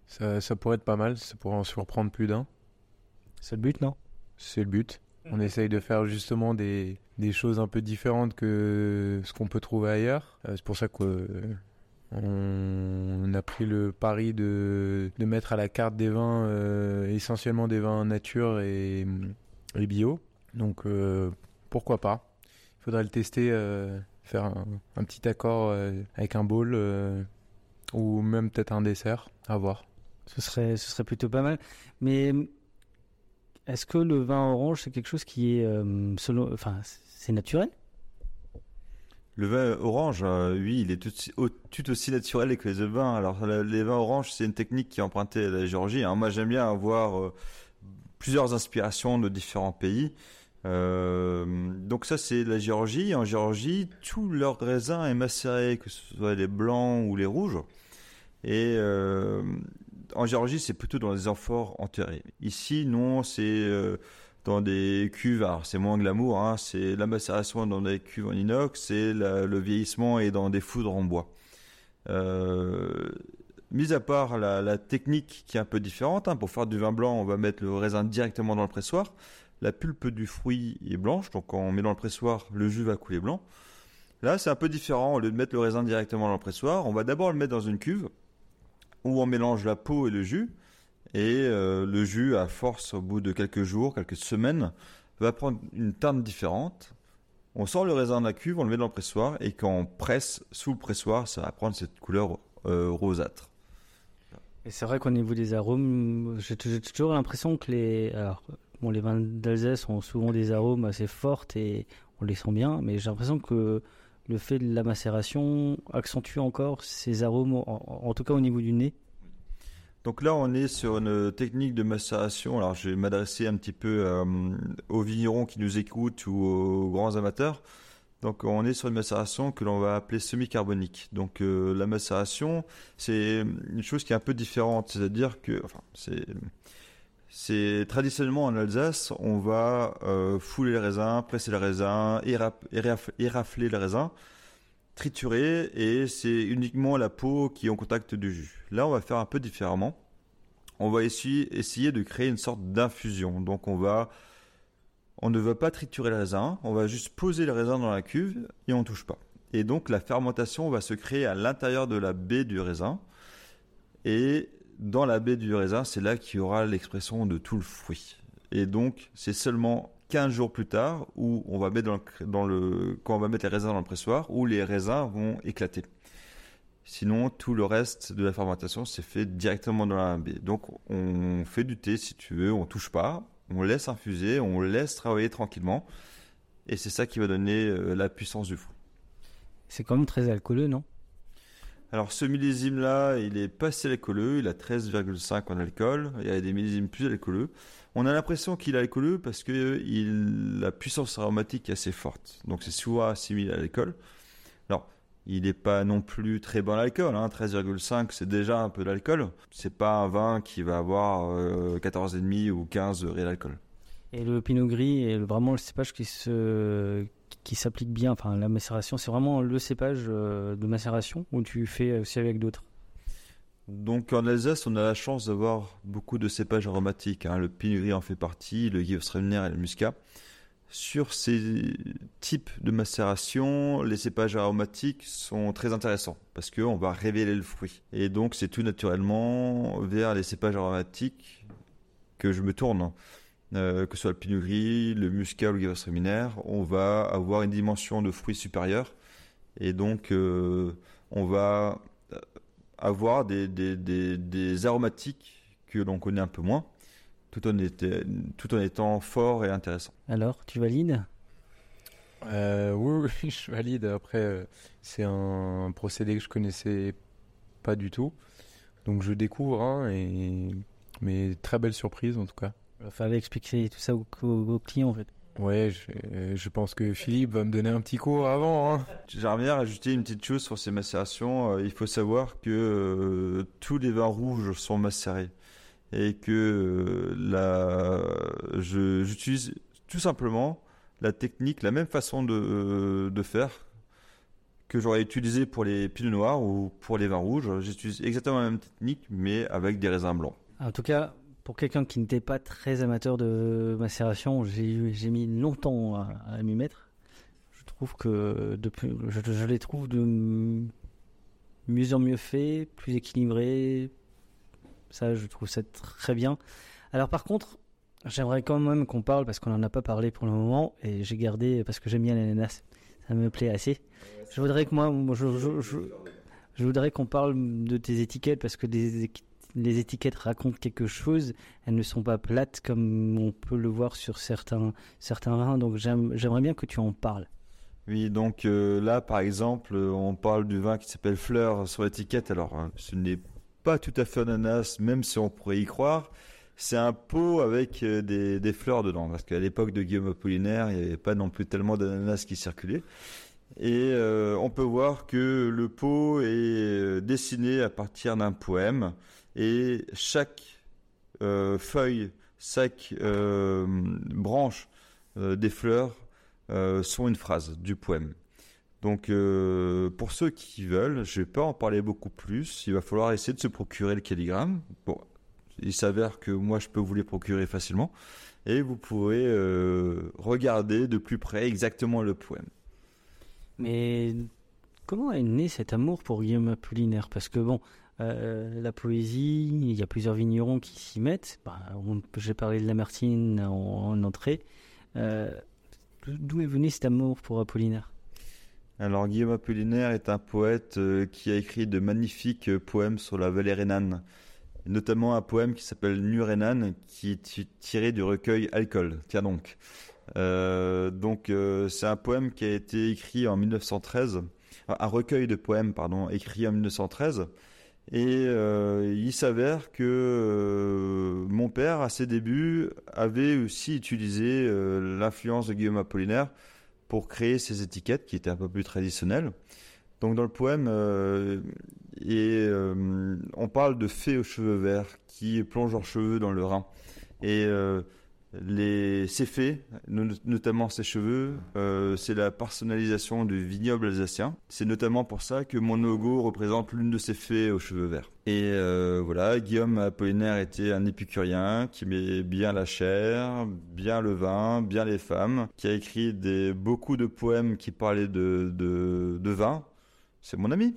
Ça, ça pourrait être pas mal, ça pourrait en surprendre plus d'un. C'est le but, non? C'est le but. On essaye de faire justement des, des choses un peu différentes que ce qu'on peut trouver ailleurs. Euh, c'est pour ça qu'on on a pris le pari de, de mettre à la carte des vins, euh, essentiellement des vins nature et, et bio. Donc euh, pourquoi pas? Il faudrait le tester, euh, faire un, un petit accord euh, avec un bowl euh, ou même peut-être un dessert, à voir. ce serait, ce serait plutôt pas mal. Mais est-ce que le vin orange, c'est quelque chose qui est, euh, selon, enfin, c'est naturel? Le vin orange, euh, oui, il est tout, au- tout aussi naturel que les vins. Alors, les vins oranges, c'est une technique qui est empruntée à la Géorgie. hein. Moi, j'aime bien avoir euh, plusieurs inspirations de différents pays. Donc ça c'est la Géorgie. En Géorgie, tout leur raisin est macéré, que ce soit les blancs ou les rouges. Et en Géorgie, c'est plutôt dans des amphores enterrés. Ici, non, c'est euh, dans des cuves. Alors c'est moins glamour. Hein, c'est la macération dans des cuves en inox. C'est le vieillissement et dans des foudres en bois. Euh, mis à part la, la, technique qui est un peu différente, hein, pour faire du vin blanc, on va mettre le raisin directement dans le pressoir. La pulpe du fruit est blanche, donc quand on met dans le pressoir, le jus va couler blanc. Là, c'est un peu différent. Au lieu de mettre le raisin directement dans le pressoir, on va d'abord le mettre dans une cuve où on mélange la peau et le jus. Et euh, le jus, à force, au bout de quelques jours, quelques semaines, va prendre une teinte différente. On sort le raisin de la cuve, on le met dans le pressoir, et quand on presse sous le pressoir, ça va prendre cette couleur euh, rosâtre. Et c'est vrai qu'au niveau des arômes, j'ai toujours l'impression que les, alors, bon, les vins d'Alsace ont souvent des arômes assez forts et on les sent bien, mais j'ai l'impression que le fait de la macération accentue encore ces arômes, en, tout cas au niveau du nez. Donc là, on est sur une technique de macération. Alors, je vais m'adresser un petit peu euh, aux vignerons qui nous écoutent ou aux grands amateurs. Donc, on est sur une macération que l'on va appeler semi-carbonique. Donc, euh, la macération, c'est une chose qui est un peu différente. C'est-à-dire que, enfin, c'est c'est traditionnellement en Alsace, on va euh, fouler les raisins, presser les raisins, érafler les raisins, triturer, et c'est uniquement la peau qui est en contact du jus. Là, on va faire un peu différemment. On va essayer, essayer de créer une sorte d'infusion. Donc, on va, on ne va pas triturer les raisins, on va juste poser les raisins dans la cuve et on touche pas. Et donc, la fermentation va se créer à l'intérieur de la baie du raisin. Et dans la baie du raisin, c'est là qu'il y aura l'expression de tout le fruit. Et donc, c'est seulement 15 jours plus tard où on va mettre quand on va mettre les raisins dans le pressoir, où les raisins vont éclater. Sinon, tout le reste de la fermentation s'est fait directement dans la baie. Donc, on fait du thé si tu veux, on touche pas, on laisse infuser, on laisse travailler tranquillement. Et c'est ça qui va donner euh, la puissance du fruit. C'est quand même très alcooleux, non? Alors ce millésime-là, il est pas si alcooleux, il a 13,5 en alcool, il y a des millésimes plus alcooleux. On a l'impression qu'il est alcooleux parce que la puissance aromatique est assez forte, donc c'est souvent assimilé à l'alcool. Alors, il n'est pas non plus très bon l'alcool, hein. 13,5 c'est déjà un peu d'alcool. C'est pas un vin qui va avoir 14,5 euh, ou 15 degrés d'alcool. Et le pinot gris est vraiment le cépage qui se qui s'applique bien. Enfin, la macération, c'est vraiment le cépage euh, de macération ou tu fais aussi avec d'autres? Donc en Alsace, on a la chance d'avoir beaucoup de cépages aromatiques. Hein. Le pinot gris en fait partie, le Gewürztraminer et le muscat. Sur ces types de macération, les cépages aromatiques sont très intéressants parce qu'on va révéler le fruit. Et donc c'est tout naturellement vers les cépages aromatiques que je me tourne. Euh, que ce soit le pinot gris, le muscat ou le gewürztraminer, on va avoir une dimension de fruits supérieure. Et donc, euh, on va euh, avoir des, des, des, aromatiques que l'on connaît un peu moins, tout en, tout en étant fort et intéressant. Alors, tu valides? Oui, oui, *laughs* je valide. Après, c'est un procédé que je connaissais pas du tout. Donc je découvre, hein, et... mais très belle surprise en tout cas. Il fallait expliquer tout ça aux, clients en fait. Ouais, je, je, pense que Philippe va me donner un petit cours avant. Hein. J'aimerais bien rajouter une petite chose sur ces macérations. Euh, il faut savoir que euh, tous les vins rouges sont macérés et que euh, la, j'utilise tout simplement la technique, la même façon de, de faire que j'aurais utilisé pour les pinots noirs ou pour les vins rouges. J'utilise exactement la même technique, mais avec des raisins blancs. En tout cas, pour quelqu'un qui n'était pas très amateur de macération, j'ai mis longtemps à, m'y mettre. Je trouve que depuis, je, les trouve de mieux en mieux fait, plus équilibrés. Ça, je trouve ça très bien. Alors par contre, j'aimerais quand même qu'on parle parce qu'on n'en a pas parlé pour le moment et j'ai gardé parce que j'aime bien l'ananas. Ça me plaît assez. Je voudrais que moi, je, je, voudrais qu'on parle de tes étiquettes parce que des, les étiquettes racontent quelque chose, elles ne sont pas plates comme on peut le voir sur certains, vins. Donc j'aimerais bien que tu en parles. Oui, donc euh, là, par exemple, on parle du vin qui s'appelle Fleur sur l'étiquette. Alors, hein, ce n'est pas tout à fait ananas, même si on pourrait y croire. c'est un pot avec euh, des, fleurs dedans, parce qu'à l'époque de Guillaume Apollinaire, il n'y avait pas non plus tellement d'ananas qui circulaient. Et euh, on peut voir que le pot est euh, dessiné à partir d'un poème, et chaque euh, feuille, chaque euh, branche euh, des fleurs sont une phrase du poème. Donc pour ceux qui veulent, je vais pas en parler beaucoup plus. Il va falloir essayer de se procurer le calligramme. Bon, il s'avère que moi je peux vous les procurer facilement et vous pourrez regarder de plus près exactement le poème. Mais comment est né cet amour pour Guillaume Apollinaire? Parce que bon, euh, la poésie, il y a plusieurs vignerons qui s'y mettent. Bah, J'ai parlé de Lamartine en, en entrée. Euh, D'où est venu cet amour pour Apollinaire? Alors Guillaume Apollinaire est un poète euh, qui a écrit de magnifiques poèmes sur la vallée rhénane, notamment un poème qui s'appelle Nu rhénane, qui est ti- tiré du recueil Alcool. Tiens donc. Donc c'est un poème qui a été écrit en 1913, enfin, un recueil de poèmes pardon, écrit en 1913. Et euh, il s'avère que euh, mon père, à ses débuts, avait aussi utilisé euh, l'influence de Guillaume Apollinaire pour créer ces étiquettes qui étaient un peu plus traditionnelles. Donc dans le poème, et, on parle de fées aux cheveux verts qui plongent leurs cheveux dans le Rhin. Et les, fées, no- notamment ces cheveux, euh, c'est la personnalisation du vignoble alsacien. C'est notamment pour ça que mon logo représente l'une de ces fées aux cheveux verts. Et euh, voilà, Guillaume Apollinaire était un épicurien qui aimait bien la chair, bien le vin, bien les femmes, qui a écrit beaucoup de poèmes qui parlaient de, vin. C'est mon ami.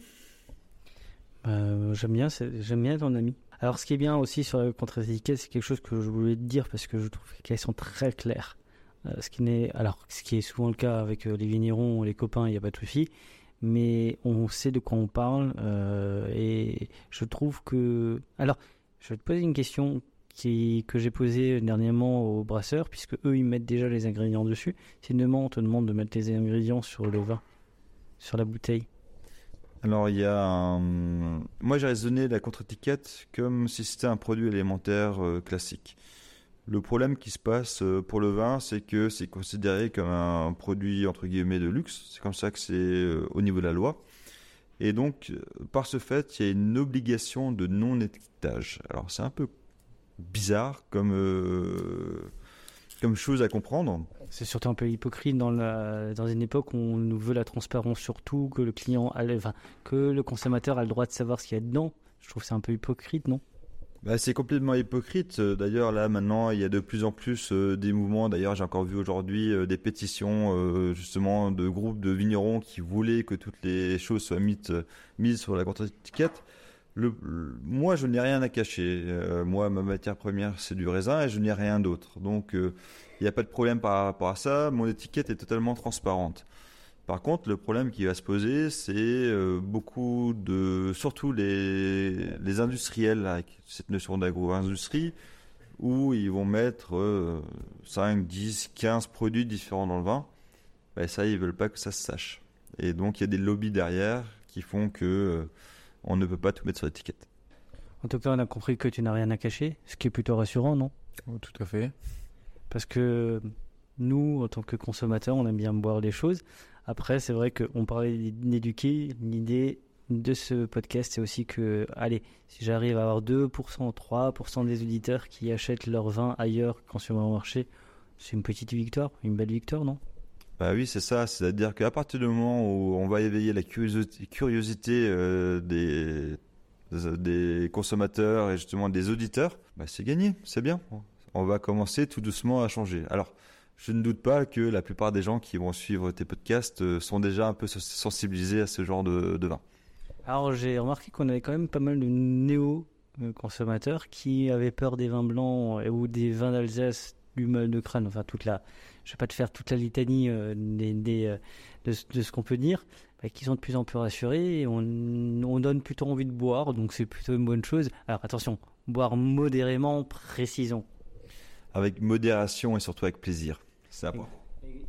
Euh, J'aime bien, j'aime bien ton ami. Alors, ce qui est bien aussi sur la contre-étiquette, c'est quelque chose que je voulais te dire parce que je trouve qu'elles sont très claires. Euh, ce qui n'est, alors, ce qui est souvent le cas avec euh, les vignerons, les copains, il n'y a pas de souci, mais on sait de quoi on parle euh, et je trouve que, alors, je vais te poser une question que j'ai posée dernièrement aux brasseurs, puisque eux ils mettent déjà les ingrédients dessus. Si demain on te demande de mettre les ingrédients sur le vin, sur la bouteille, Alors il y a un... Moi j'ai raisonné la contre-étiquette comme si c'était un produit alimentaire euh, classique. Le problème qui se passe euh, pour le vin, c'est que c'est considéré comme un produit entre guillemets de luxe. C'est comme ça que c'est euh, au niveau de la loi. Et donc, par ce fait, il y a une obligation de non-étiquetage. Alors c'est un peu bizarre comme, comme chose à comprendre. C'est surtout un peu hypocrite dans, une époque où on nous veut la transparence surtout, que le client, que le consommateur a le droit de savoir ce qu'il y a dedans. Je trouve c'est un peu hypocrite, non? Bah, c'est complètement hypocrite. Euh, D'ailleurs, là, maintenant, il y a de plus en plus euh, des mouvements. D'ailleurs, j'ai encore vu aujourd'hui euh, des pétitions, justement, de groupes de vignerons qui voulaient que toutes les choses soient mises, sur la contre-étiquette. Moi, je n'ai rien à cacher. Moi, ma matière première, c'est du raisin et je n'ai rien d'autre. Donc, il n'y a pas de problème par rapport à ça. Mon étiquette est totalement transparente. Par contre, le problème qui va se poser, c'est euh, beaucoup de, surtout les, les industriels avec cette notion d'agro-industrie, où ils vont mettre euh, 5, 10, 15 produits différents dans le vin. Ben ça, ils veulent pas que ça se sache. Et donc, il y a des lobbies derrière qui font que euh, on ne peut pas tout mettre sur l'étiquette. En tout cas, on a compris que tu n'as rien à cacher, ce qui est plutôt rassurant, non? Oh, tout à fait. Parce que nous, en tant que consommateurs, on aime bien boire les choses. Après, c'est vrai qu'on parlait d'éduquer. L'idée de ce podcast, c'est aussi que, allez, si j'arrive à avoir 2%, 3% des auditeurs qui achètent leur vin ailleurs qu'en supermarché, c'est une petite victoire, une belle victoire, non? Bah oui, c'est ça. C'est-à-dire qu'à partir du moment où on va éveiller la curiosité, euh, des, des consommateurs et justement des auditeurs, bah c'est gagné, c'est bien. On va commencer tout doucement à changer. Alors, je ne doute pas que la plupart des gens qui vont suivre tes podcasts euh, sont déjà un peu sens- sensibilisés à ce genre de, de vin. Alors, j'ai remarqué qu'on avait quand même pas mal de néo-consommateurs qui avaient peur des vins blancs euh, ou des vins d'Alsace, du mal de crâne, enfin toute la... Je vais pas te faire toute la litanie euh, de, de ce qu'on peut dire, bah, qui sont de plus en plus rassurés et on donne plutôt envie de boire, donc c'est plutôt une bonne chose. Alors attention, boire modérément, précisons. Avec modération et surtout avec plaisir. C'est important.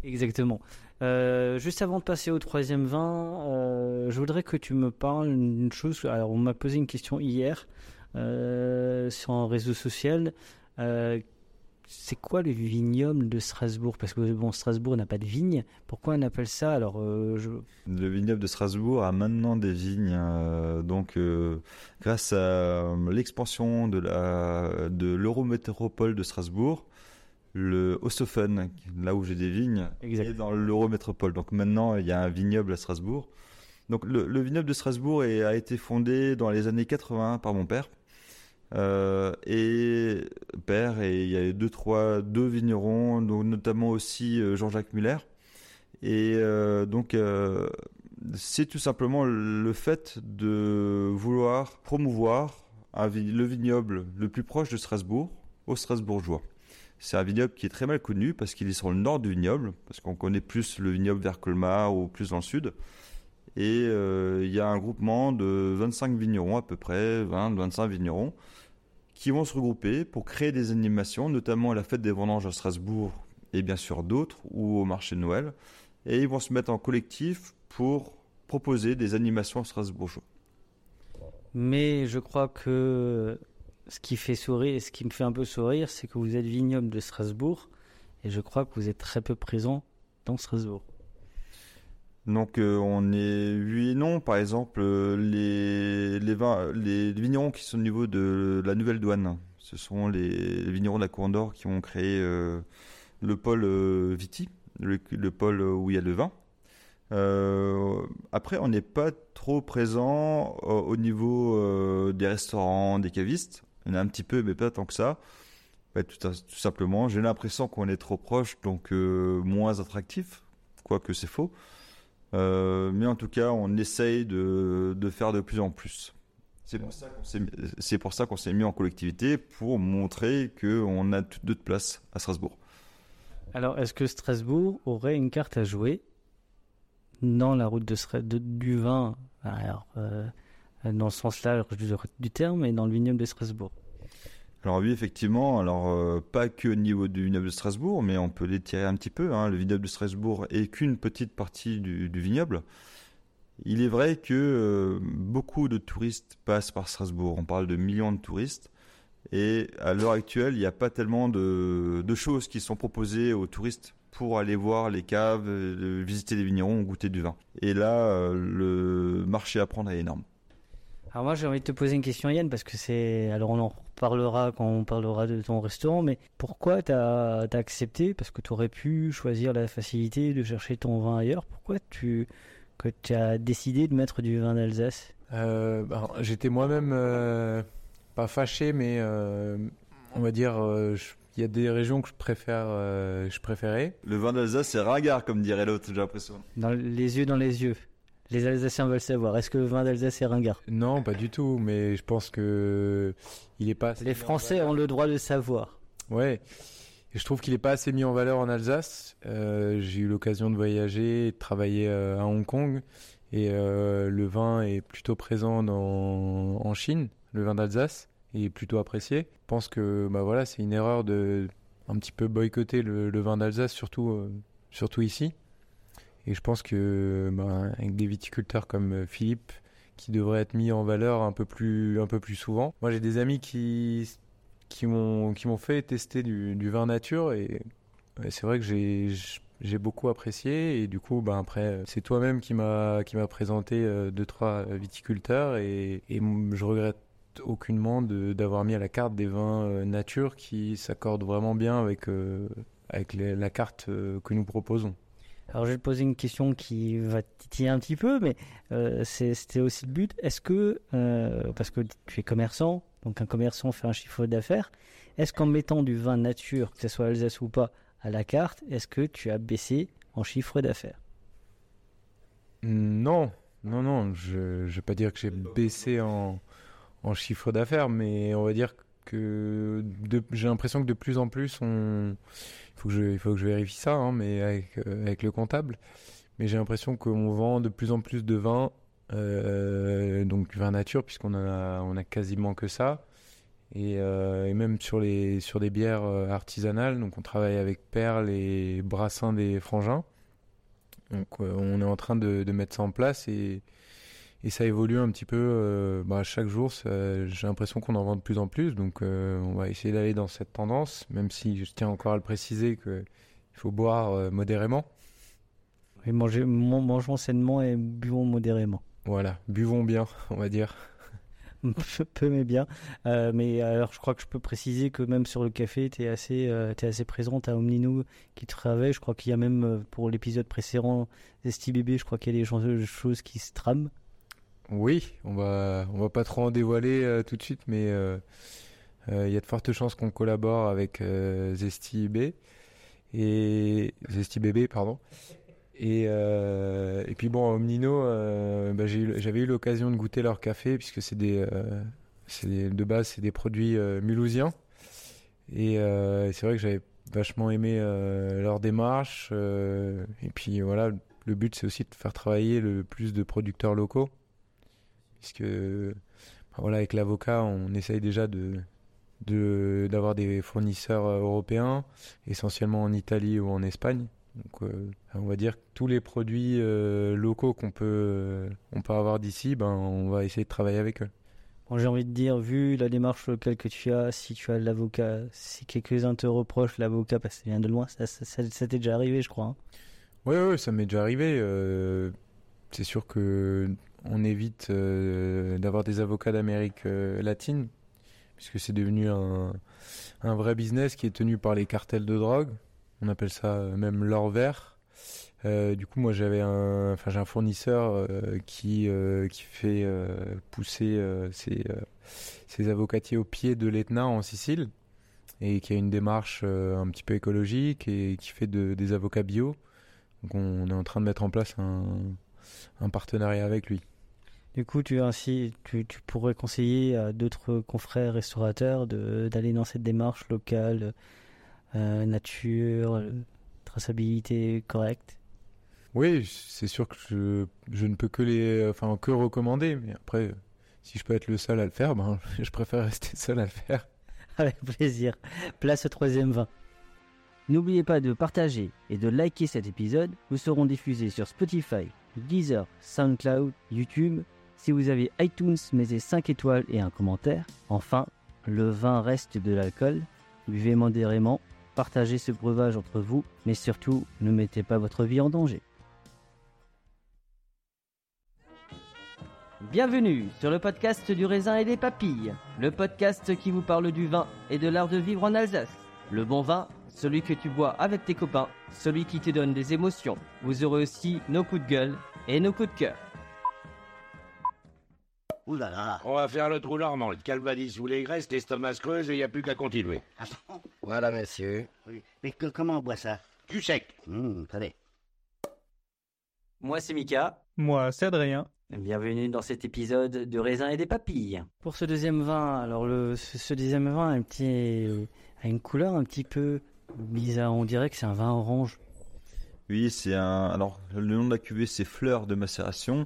Exactement. Euh, juste avant de passer au troisième vin, euh, je voudrais que tu me parles d'une chose. Alors, on m'a posé une question hier euh, sur un réseau social. C'est quoi le vignoble de Strasbourg? Parce que bon, Strasbourg n'a pas de vignes. Pourquoi on appelle ça? Alors, euh, je... Le vignoble de Strasbourg a maintenant des vignes, euh, donc euh, grâce à l'expansion de la de l'Eurométropole de Strasbourg, le Osthofen, là où j'ai des vignes, est dans l'Eurométropole. Donc maintenant, il y a un vignoble à Strasbourg. Donc le, le vignoble de Strasbourg est- a été fondé dans les années 80 par mon père. Euh, et père et il y a deux trois deux vignerons donc notamment aussi euh, Jean-Jacques Muller. Et euh, donc c'est tout simplement le fait de vouloir promouvoir le vignoble le plus proche de Strasbourg aux Strasbourgeois. C'est un vignoble qui est très mal connu parce qu'il est sur le nord du vignoble parce qu'on connaît plus le vignoble vers Colmar ou plus dans le sud. Et il y a un groupement de 25 vignerons à peu près, 20-25 vignerons, qui vont se regrouper pour créer des animations, notamment à la fête des vendanges à Strasbourg et bien sûr d'autres, ou au marché de Noël. Et ils vont se mettre en collectif pour proposer des animations strasbourgeois. Mais je crois que ce qui fait sourire, ce qui me fait un peu sourire, c'est que vous êtes vignoble de Strasbourg, et je crois que vous êtes très peu présent dans Strasbourg. Donc euh, on est oui et non. Par exemple, euh, les, les, vignerons qui sont au niveau de la nouvelle douane, ce sont les, vignerons de la Cour d'Or qui ont créé euh, le pôle Viti, le, le pôle où il y a le vin. Après, on n'est pas trop présent au niveau des restaurants, des cavistes. En a un petit peu, mais pas tant que ça. Bah, tout, à- tout simplement, j'ai l'impression qu'on est trop proche, donc moins attractif, quoique c'est faux. Euh, mais en tout cas, on essaye de, de faire de plus en plus. C'est pour ça qu'on s'est mis- en collectivité pour montrer qu'on a toute d'autres places à Strasbourg. Alors, est-ce que Strasbourg aurait une carte à jouer dans la route de, de- du vin? Alors, euh, dans le sens large du, du terme et dans le vignoble de Strasbourg Alors oui, effectivement, alors euh, pas que au niveau du vignoble de Strasbourg, mais on peut l'étirer un petit peu. hein. Le vignoble de Strasbourg est qu'une petite partie du, vignoble. Il est vrai que euh, beaucoup de touristes passent par Strasbourg. On parle de millions de touristes. Et à l'heure actuelle, il n'y a pas tellement de, de choses qui sont proposées aux touristes pour aller voir les caves, euh, visiter les vignerons, goûter du vin. Et là, le marché à prendre est énorme. Alors moi j'ai envie de te poser une question Yann parce que c'est alors on en reparlera quand on parlera de ton restaurant mais pourquoi t'as as accepté? Parce que tu aurais pu choisir la facilité de chercher ton vin ailleurs pourquoi tu que tu as décidé de mettre du vin d'Alsace? Euh, bah, J'étais moi-même euh, pas fâché, mais euh, on va dire, il y a des régions que je préfère, euh, je préférais. Le vin d'Alsace, c'est ringard, comme dirait l'autre, j'ai l'impression. dans les yeux dans les yeux les Alsaciens veulent savoir est-ce que le vin d'Alsace est ringard? Non, pas du tout, mais je pense que il est pas. assez les Français ont le droit de savoir Ouais. Et je trouve qu'il n'est pas assez mis en valeur en Alsace. Euh, j'ai eu l'occasion de voyager, de travailler euh, à Hong Kong, et euh, le vin est plutôt présent dans, en Chine, le vin d'Alsace, et est plutôt apprécié. Je pense que bah voilà, c'est une erreur de un petit peu boycotter le, le vin d'Alsace, surtout, euh, surtout ici. Et je pense que avec des viticulteurs comme euh, Philippe, qui devraient être mis en valeur un peu plus, un peu plus souvent. Moi, j'ai des amis qui qui m'ont qui m'ont fait tester du, vin nature et c'est vrai que j'ai j'ai beaucoup apprécié et du coup ben après c'est toi-même qui m'a qui m'a présenté euh, deux trois viticulteurs et, je regrette aucunement d'avoir mis à la carte des vins euh, nature qui s'accordent vraiment bien avec euh, avec la carte euh, que nous proposons. Alors je vais te poser une question qui va titiller un petit peu mais euh, c'était aussi le but. Est-ce que euh, parce que tu es commerçant donc un commerçant fait un chiffre d'affaires est-ce qu'en mettant du vin nature que ce soit Alsace ou pas à la carte est-ce que tu as baissé en chiffre d'affaires? Non, non, non, je ne vais pas dire que j'ai baissé en, en chiffre d'affaires, mais on va dire que de- j'ai l'impression que de plus en plus, on, il faut que je, il faut que je vérifie ça, hein, mais avec, euh, avec le comptable, mais j'ai l'impression qu'on vend de plus en plus de vin, euh, donc vin nature, puisqu'on a, on a quasiment que ça. Et, euh, même sur, les, sur des bières euh, artisanales, donc on travaille avec Perle et Brassin des Frangins. Donc on est en train de, de mettre ça en place et, et ça évolue un petit peu euh, bah, chaque jour. J'ai l'impression qu'on en vend de plus en plus, donc euh, on va essayer d'aller dans cette tendance, même si je tiens encore à le préciser qu'il faut boire euh, modérément. Et manger, man- mangeons sainement et buvons modérément. Voilà, buvons bien, on va dire. *laughs* peu, mais bien. Mais alors, je crois que je peux préciser que même sur le café, tu es assez, t'es assez présente à Omnino qui travaille. Je crois qu'il y a même pour l'épisode précédent, Esti Bébé, je crois qu'il y a des choses qui se trament. Oui, on va, on va pas trop en dévoiler euh, tout de suite, mais euh, euh, il y a de fortes chances qu'on collabore avec Zesty et Bébé, pardon. Et, et puis bon, Omnino, bah, j'avais eu l'occasion de goûter leur café puisque c'est des, des- de base c'est des produits mulhousiens. Et c'est vrai que j'avais vachement aimé leur démarche. et puis voilà, le but c'est aussi de faire travailler le plus de producteurs locaux puisque voilà avec l'avocat on essaye déjà de de d'avoir des fournisseurs euh, européens essentiellement en Italie ou en Espagne donc euh, on va dire que tous les produits euh, locaux qu'on peut euh, on peut avoir d'ici ben on va essayer de travailler avec eux Bon, j'ai envie de dire, vu la démarche locale que tu as, si tu as l'avocat, si quelques-uns te reprochent l'avocat parce que ça vient de loin, ça, ça, ça- ça t'est déjà arrivé, je crois. hein. Ouais, ouais, ça m'est déjà arrivé. c'est sûr que on évite euh, d'avoir des avocats d'Amérique euh, latine, puisque c'est devenu un, vrai business qui est tenu par les cartels de drogue. On appelle ça euh, même l'or vert. Du coup, moi, j'avais un, enfin, j'ai un fournisseur qui qui fait pousser ses, avocatiers au pied de l'Etna en Sicile et qui a une démarche un petit peu écologique et qui fait de, des avocats bio. Donc on est en train de mettre en place un, un partenariat avec lui. Du coup, tu, ainsi, tu, tu pourrais conseiller à d'autres confrères restaurateurs d'aller dans cette démarche locale, euh, nature, traçabilité correcte? Oui, c'est sûr que je, je ne peux que les, enfin que recommander. Mais après, si je peux être le seul à le faire, ben *laughs* je préfère rester seul à le faire. *laughs* Avec plaisir. Place au troisième vin. N'oubliez pas de partager et de liker cet épisode. Nous serons diffusés sur Spotify, Deezer, SoundCloud, YouTube. Si vous avez iTunes, mettez 5 étoiles et un commentaire. Enfin, le vin reste de l'alcool. Buvez modérément, partagez ce breuvage entre vous, mais surtout, ne mettez pas votre vie en danger. Bienvenue sur le podcast du raisin et des papilles, le podcast qui vous parle du vin et de l'art de vivre en Alsace. Le bon vin, celui que tu bois avec tes copains, celui qui te donne des émotions. Vous aurez aussi nos coups de gueule et nos coups de cœur. Ouh là là. On va faire le trou normand, le calvadis sous les graisses, l'estomac se creuse et il n'y a plus qu'à continuer. Ah bon? Voilà, monsieur. Oui. Mais que- comment on boit ça? Du sec. Hum, Attendez. Moi c'est Mika, Moi, c'est Adrien. bienvenue dans cet épisode de raisin et des papilles. Pour ce deuxième vin, alors le, ce, ce deuxième vin a, un petit, a une couleur un petit peu bizarre. On dirait que c'est un vin orange. Oui, c'est un. Alors, le nom de la cuvée, c'est Fleur de macération.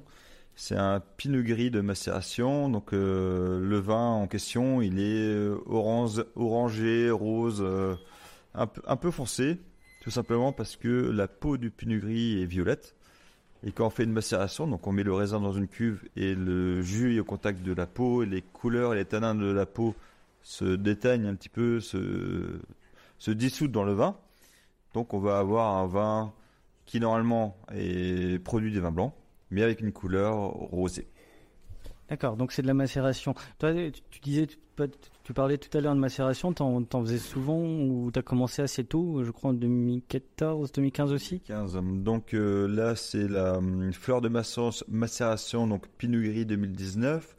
C'est un pinot gris de macération. Donc, euh, le vin en question, il est euh, orange, orangé, rose, euh, un, peu, foncé, tout simplement parce que la peau du pinot gris est violette. Et quand on fait une macération, donc on met le raisin dans une cuve et le jus est au contact de la peau, les couleurs et les tanins de la peau se déteignent un petit peu, se, se dans le vin. Donc on va avoir un vin qui normalement est produit des vins blancs, mais avec une couleur rosée. D'accord, donc c'est de la macération. Toi, tu, disais, tu, parlais tout à l'heure de macération, t'en, t'en faisais souvent ou t'as commencé assez tôt, je crois en 2014, 2015 aussi? 15. Donc euh, là c'est la hum, fleur de macération, donc Pinot Gris 2019.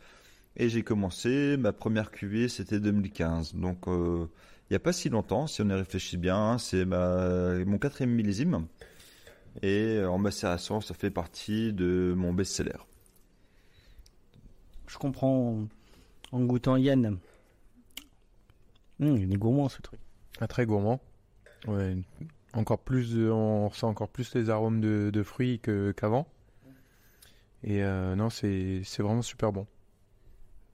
Et j'ai commencé, ma première cuvée c'était 2015. Donc euh, il n'y a pas si longtemps, si on y réfléchit bien, hein, c'est ma, mon quatrième millésime. Et euh, en macération, ça fait partie de mon best-seller. Je comprends en, en goûtant Yann. Hum, il est gourmand ce truc. Ah, très gourmand. Ouais, encore plus, de- on ressent encore plus les arômes de, de fruits que- qu'avant. Et euh, non, c'est c'est vraiment super bon.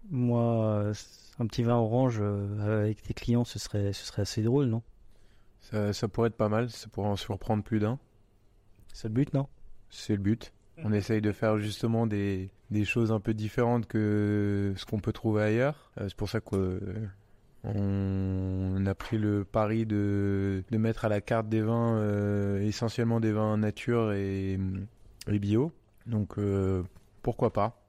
Moi, euh, un petit vin orange avec tes clients, ce serait, ce serait assez drôle, non? Ça, ça pourrait être pas mal, ça pourrait en surprendre plus d'un. C'est le but, non C'est le but. On essaye de faire justement des, des choses un peu différentes que ce qu'on peut trouver ailleurs. Euh, c'est pour ça qu'on on a pris le pari de, de mettre à la carte des vins euh, essentiellement des vins nature et, et bio. Donc euh, pourquoi pas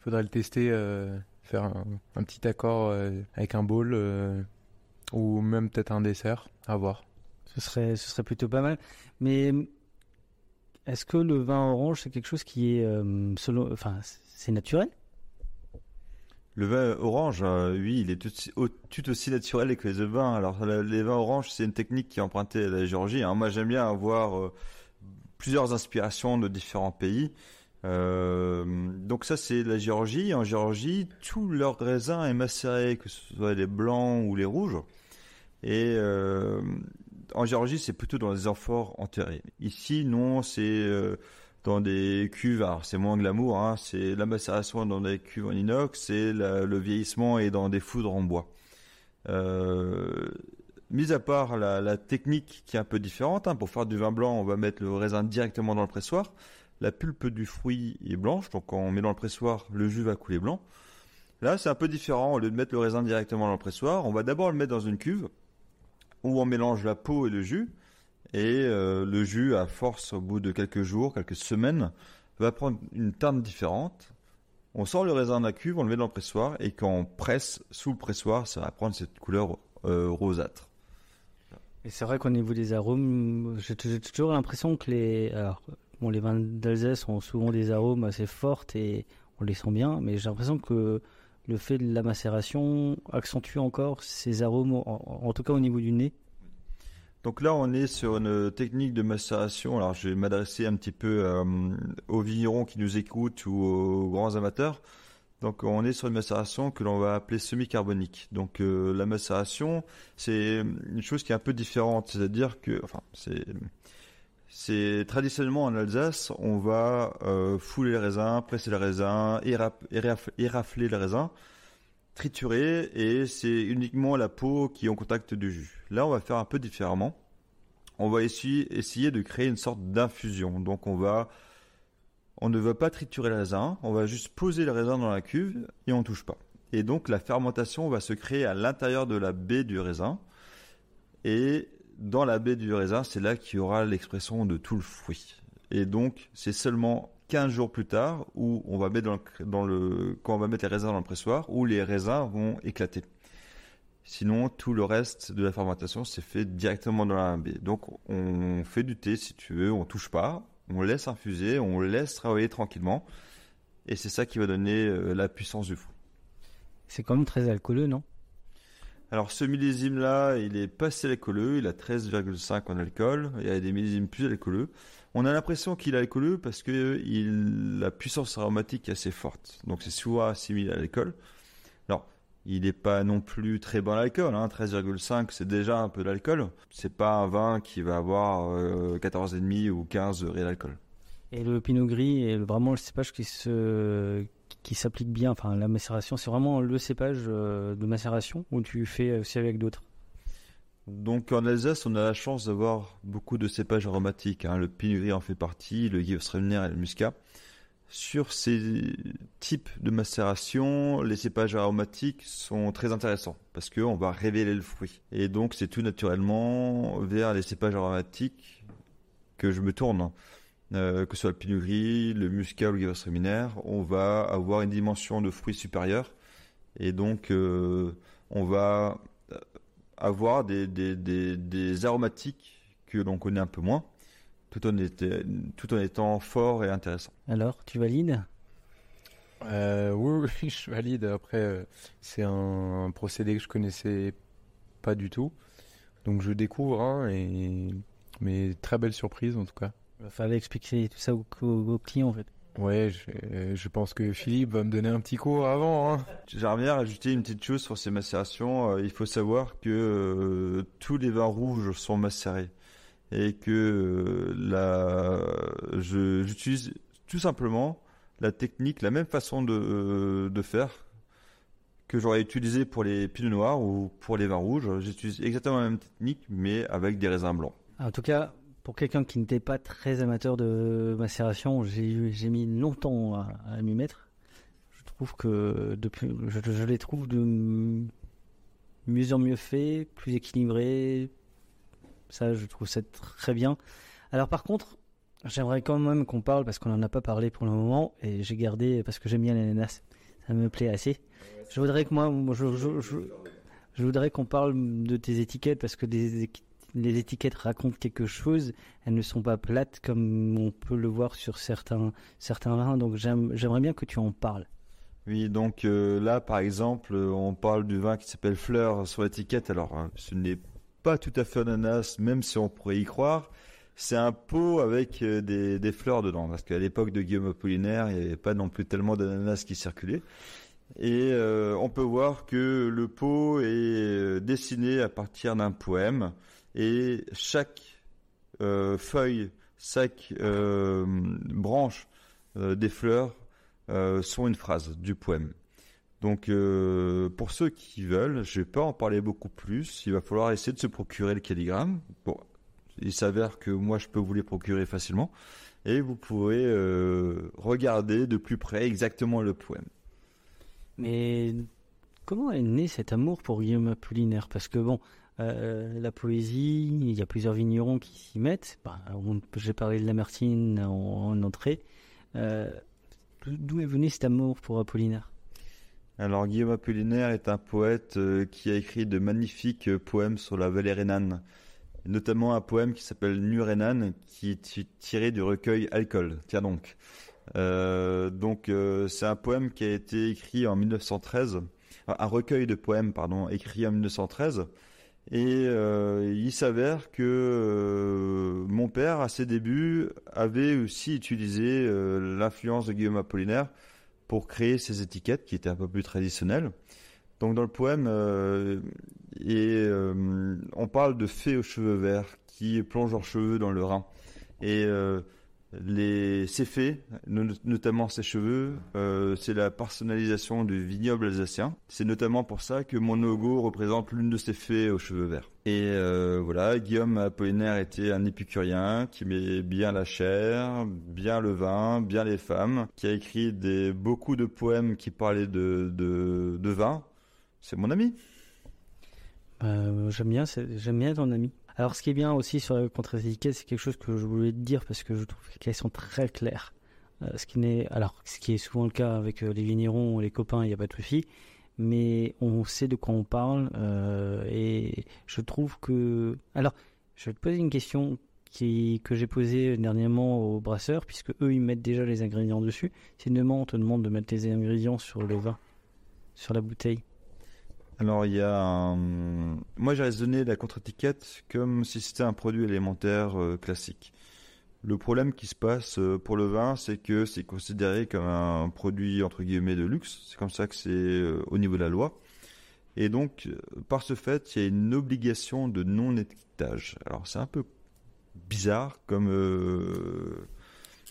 Il faudrait le tester, euh, faire un, un petit accord euh, avec un bowl euh, ou même peut-être un dessert, à voir. Ce serait, ce serait plutôt pas mal. Mais est-ce que le vin orange, c'est quelque chose qui est, euh, selon, enfin, c'est naturel? Le vin orange, euh, oui, il est tout, aussi- naturel que les vins. Alors, les vins oranges, c'est une technique qui est empruntée à la Géorgie. hein. Moi, j'aime bien avoir euh, plusieurs inspirations de différents pays. Donc ça, c'est la Géorgie. En Géorgie, tout leur raisin est macéré, que ce soit les blancs ou les rouges. Et en Géorgie, c'est plutôt dans les amphores enterrés. Ici, non, c'est euh, dans des cuves. Alors, c'est moins glamour. Hein, c'est la macération dans des cuves en inox. C'est le vieillissement et dans des foudres en bois. Euh, mis à part la, la technique qui est un peu différente, hein, pour faire du vin blanc, on va mettre le raisin directement dans le pressoir. La pulpe du fruit est blanche, donc quand on met dans le pressoir, le jus va couler blanc. Là, c'est un peu différent. Au lieu de mettre le raisin directement dans le pressoir, on va d'abord le mettre dans une cuve où on mélange la peau et le jus. Et euh, le jus, à force, au bout de quelques jours, quelques semaines, va prendre une teinte différente. On sort le raisin de la cuve, on le met dans le pressoir, et quand on presse sous le pressoir, ça va prendre cette couleur euh, rosâtre. Et c'est vrai qu'au niveau des arômes, j'ai toujours l'impression que les, alors, bon, les vins d'Alsace ont souvent des arômes assez forts et on les sent bien, mais j'ai l'impression que le fait de la macération accentue encore ces arômes, en, tout cas au niveau du nez. Donc là, on est sur une technique de macération. Alors, je vais m'adresser un petit peu euh, aux vignerons qui nous écoutent ou aux grands amateurs. Donc, on est sur une macération que l'on va appeler semi-carbonique. Donc, euh, la macération, c'est une chose qui est un peu différente. C'est-à-dire que, enfin, c'est, c'est traditionnellement en Alsace, on va euh, fouler les raisins, presser les raisins, éraf- éraf- érafler les raisins triturer et c'est uniquement la peau qui est en contact du jus. Là, on va faire un peu différemment. On va essayer, de créer une sorte d'infusion. Donc, on ne va pas triturer le raisin, on va juste poser le raisin dans la cuve et on touche pas. Et donc, la fermentation va se créer à l'intérieur de la baie du raisin. Et dans la baie du raisin, c'est là qu'il y aura l'expression de tout le fruit. Et donc, c'est seulement 15 jours plus tard où on va mettre quand on va mettre les raisins dans le pressoir où les raisins vont éclater. Sinon, tout le reste de la fermentation c'est fait directement dans la baie. Donc, on fait du thé si tu veux, on touche pas, on laisse infuser, on laisse travailler tranquillement, et c'est ça qui va donner euh, la puissance du fruit. C'est quand même très alcooleux, non? Alors ce millésime là, il est pas assez alcooleux, il a 13,5 en alcool, il y a des millésimes plus alcooleux. On a l'impression qu'il est alcooleux parce que la puissance aromatique est assez forte, donc c'est souvent assimilé à l'alcool. Alors, il n'est pas non plus très bon à l'alcool, hein, 13,5 c'est déjà un peu d'alcool. C'est pas un vin qui va avoir euh, 14,5 ou 15 degrés d'alcool. Et le pinot gris est vraiment le cépage qui se qui s'applique bien. Enfin, la macération, c'est vraiment le cépage euh, de macération ou tu fais aussi avec d'autres? Donc en Alsace, on a la chance d'avoir beaucoup de cépages aromatiques. hein. Le pinot gris en fait partie, le Gewürztraminer et le muscat. Sur ces types de macération, les cépages aromatiques sont très intéressants parce qu'on va révéler le fruit. Et donc c'est tout naturellement vers les cépages aromatiques que je me tourne. Euh, que ce soit le pinot gris, le muscat ou le Gewürztraminer, on va avoir une dimension de fruit supérieure. Et donc euh, on va avoir des, des, des, des aromatiques que l'on connaît un peu moins, tout en, était, tout en étant fort et intéressant. Alors, tu valides? Euh, oui, oui, *laughs* je valide. Après, euh, c'est un, procédé que je connaissais pas du tout. Donc je découvre, hein, et... mais très belle surprise en tout cas. Il fallait expliquer tout ça aux, aux- aux clients en fait. Ouais, je, je pense que Philippe va me donner un petit cours avant. Hein. J'aimerais bien rajouter une petite chose sur ces macérations. Euh, il faut savoir que euh, tous les vins rouges sont macérés et que euh, la, j'utilise tout simplement la technique, la même façon de, euh, de faire que j'aurais utilisé pour les pinots noirs ou pour les vins rouges. J'utilise exactement la même technique, mais avec des raisins blancs. En tout cas, pour quelqu'un qui n'était pas très amateur de macération, j'ai mis longtemps à, m'y mettre. Je trouve que depuis, je, les trouve de mieux en mieux faits, plus équilibrés. Ça, je trouve ça très bien. Alors par contre, j'aimerais quand même qu'on parle parce qu'on n'en a pas parlé pour le moment et j'ai gardé parce que j'aime bien l'ananas. Ça me plaît assez. Je voudrais que moi, je, je- voudrais qu'on parle de tes étiquettes parce que des, équi- les étiquettes racontent quelque chose. Elles ne sont pas plates comme on peut le voir sur certains, certains vins. Donc j'aime- j'aimerais bien que tu en parles. Oui, donc euh, là, par exemple, on parle du vin qui s'appelle Fleur sur l'étiquette. Alors, hein, ce n'est pas tout à fait ananas, même si on pourrait y croire. C'est un pot avec euh, des, fleurs dedans, parce qu'à l'époque de Guillaume Apollinaire, il n'y avait pas non plus tellement d'ananas qui circulaient. Et euh, on peut voir que le pot est dessiné à partir d'un poème, et chaque euh, feuille, chaque euh, branche euh, des fleurs sont une phrase du poème. Donc pour ceux qui veulent, je vais pas en parler beaucoup plus. Il va falloir essayer de se procurer le calligramme. Bon, il s'avère que moi je peux vous les procurer facilement et vous pourrez regarder de plus près exactement le poème. Mais comment est né cet amour pour Guillaume Apollinaire? Parce que bon, euh, la poésie, il y a plusieurs vignerons qui s'y mettent. Bah, J'ai parlé de Lamartine en, en entrée. Euh, D'où est venu cet amour pour Apollinaire? Alors Guillaume Apollinaire est un poète euh, qui a écrit de magnifiques poèmes sur la vallée rhénane, notamment un poème qui s'appelle Nu qui est ti- tiré du recueil Alcool. Tiens donc. Donc c'est un poème qui a été écrit en 1913, un un recueil de poèmes pardon, écrit en 1913. Et euh, il s'avère que euh, mon père, à ses débuts, avait aussi utilisé euh, l'influence de Guillaume Apollinaire pour créer ces étiquettes qui étaient un peu plus traditionnelles. Donc dans le poème, et, on parle de fées aux cheveux verts qui plongent leurs cheveux dans le Rhin. Et les, fées, no- notamment ces cheveux, euh, c'est la personnalisation du vignoble alsacien. C'est notamment pour ça que mon logo représente l'une de ces fées aux cheveux verts. Et euh, voilà, Guillaume Apollinaire était un épicurien qui aimait bien la chair, bien le vin, bien les femmes, qui a écrit beaucoup de poèmes qui parlaient de, vin. C'est mon ami. Euh, J'aime bien, j'aime bien ton ami. Alors, ce qui est bien aussi sur la contre-étiquette, c'est quelque chose que je voulais te dire parce que je trouve qu'elles sont très claires. Euh, ce qui n'est, alors, ce qui est souvent le cas avec euh, les vignerons, les copains, il n'y a pas de souci, mais on sait de quoi on parle euh, et je trouve que, alors, je vais te poser une question que j'ai posée dernièrement aux brasseurs, puisque eux ils mettent déjà les ingrédients dessus. Si demain on te demande de mettre les ingrédients sur le vin, sur la bouteille, Alors, il y a un... Moi, j'ai raisonné la contre-étiquette comme si c'était un produit élémentaire euh, classique. Le problème qui se passe euh, pour le vin, c'est que c'est considéré comme un produit entre guillemets de luxe. C'est comme ça que c'est euh, au niveau de la loi. Et donc, par ce fait, il y a une obligation de non-étiquetage. Alors, c'est un peu bizarre comme,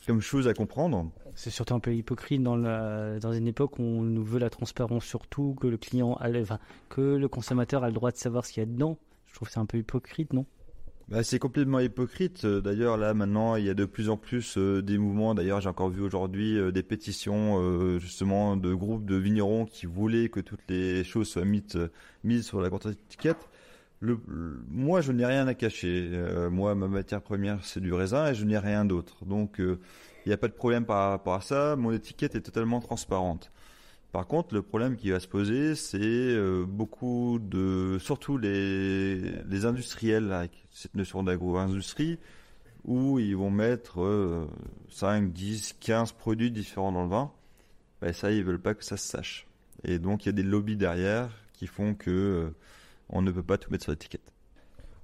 comme chose à comprendre. C'est surtout un peu hypocrite dans, la, dans une époque où on nous veut la transparence surtout, que le client, a, enfin, que le consommateur a le droit de savoir ce qu'il y a dedans. Je trouve que c'est un peu hypocrite, non? Bah, c'est complètement hypocrite. Euh, D'ailleurs, là, maintenant, il y a de plus en plus euh, des mouvements. D'ailleurs, j'ai encore vu aujourd'hui euh, des pétitions, euh, justement, de groupes de vignerons qui voulaient que toutes les choses soient mises, mises sur la contre-étiquette. Moi, je n'ai rien à cacher. Euh, moi, ma matière première, c'est du raisin et je n'ai rien d'autre. Donc, euh, il n'y a pas de problème par rapport à ça. Mon étiquette est totalement transparente. Par contre, le problème qui va se poser, c'est euh, beaucoup de, surtout les, les industriels avec cette notion d'agro-industrie, où ils vont mettre euh, 5, 10, 15 produits différents dans le vin. Ben ça, ils veulent pas que ça se sache. Et donc, il y a des lobbies derrière qui font que euh, on ne peut pas tout mettre sur l'étiquette.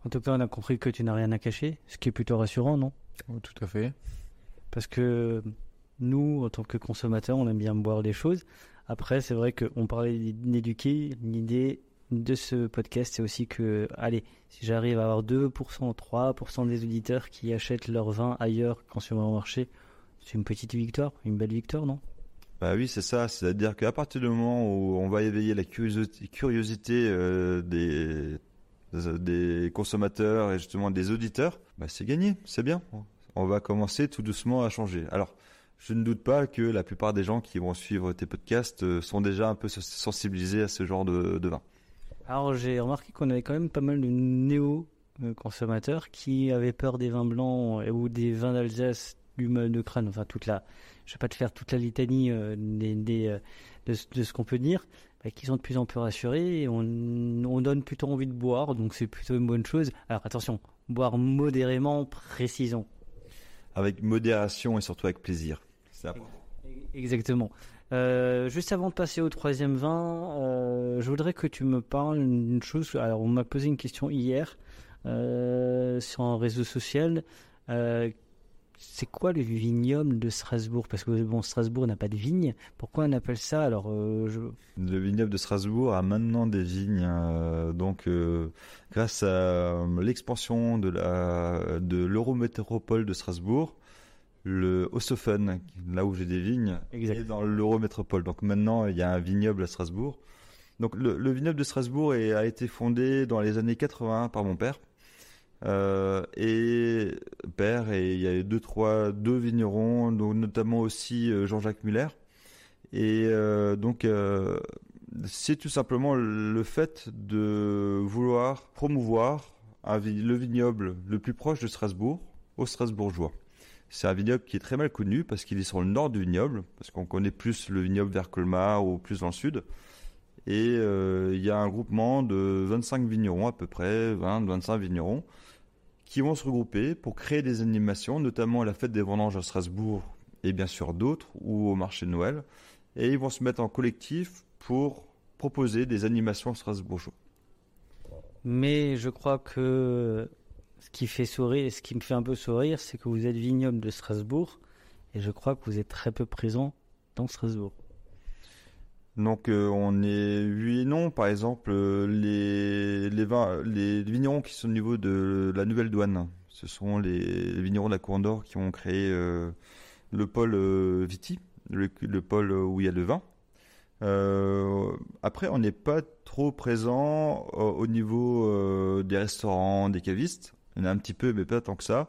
En tout cas, on a compris que tu n'as rien à cacher, ce qui est plutôt rassurant, non? Oh, tout à fait. Parce que nous, en tant que consommateurs, on aime bien boire des choses. Après, c'est vrai qu'on parlait d'éduquer. L'idée de ce podcast, c'est aussi que, allez, si j'arrive à avoir 2%, 3% des auditeurs qui achètent leur vin ailleurs qu'en supermarché, c'est une petite victoire, une belle victoire, non? Bah oui, c'est ça. C'est-à-dire qu'à partir du moment où on va éveiller la curiosité, euh, des, consommateurs et justement des auditeurs, bah, c'est gagné, c'est bien. On va commencer tout doucement à changer. Alors, je ne doute pas que la plupart des gens qui vont suivre tes podcasts euh, sont déjà un peu sensibilisés à ce genre de, vin. Alors, j'ai remarqué qu'on avait quand même pas mal de néo-consommateurs qui avaient peur des vins blancs ou des vins d'Alsace, du de crâne, enfin toute la, je vais pas te faire toute la litanie euh, des, euh, de, ce qu'on peut dire, bah, qui sont de plus en plus rassurés et on, on donne plutôt envie de boire, donc c'est plutôt une bonne chose. Alors attention, boire modérément, précisons. Avec modération et surtout avec plaisir. Exactement. Euh, juste avant de passer au troisième vin, euh, je voudrais que tu me parles d'une chose. Alors, on m'a posé une question hier euh, sur un réseau social. C'est quoi le vignoble de Strasbourg? Parce que bon, Strasbourg n'a pas de vignes. Pourquoi on appelle ça? Alors, je... le vignoble de Strasbourg a maintenant des vignes. donc, grâce à l'expansion de la de l'Eurométropole de Strasbourg, le Ossofen, là où j'ai des vignes, est dans l'Eurométropole. Donc maintenant, il y a un vignoble à Strasbourg. Donc le, vignoble de Strasbourg a été fondé dans les années 80 par mon père. Euh, et père et il y a deux trois deux vignerons, donc notamment aussi euh, Jean-Jacques Muller. Et euh, donc c'est tout simplement le fait de vouloir promouvoir le vignoble le plus proche de Strasbourg, aux Strasbourgeois. C'est un vignoble qui est très mal connu parce qu'il est sur le nord du vignoble, parce qu'on connaît plus le vignoble vers Colmar ou plus dans le sud. Et il y a un groupement de 25 vignerons à peu près, 20-25 vignerons, qui vont se regrouper pour créer des animations, notamment à la fête des vendanges à Strasbourg et bien sûr d'autres, ou au marché de Noël. Et ils vont se mettre en collectif pour proposer des animations strasbourgeois. Mais je crois que ce qui fait sourire, ce qui me fait un peu sourire, c'est que vous êtes vignoble de Strasbourg et je crois que vous êtes très peu présent dans Strasbourg. Donc euh, on est oui et non. Par exemple, euh, les, vins, les vignerons qui sont au niveau de la nouvelle douane, ce sont les, vignerons de la Cour d'Or qui ont créé euh, le pôle Viti, le, le, pôle où il y a le vin. après, on n'est pas trop présent au niveau des restaurants, des cavistes. En a un petit peu, mais pas tant que ça.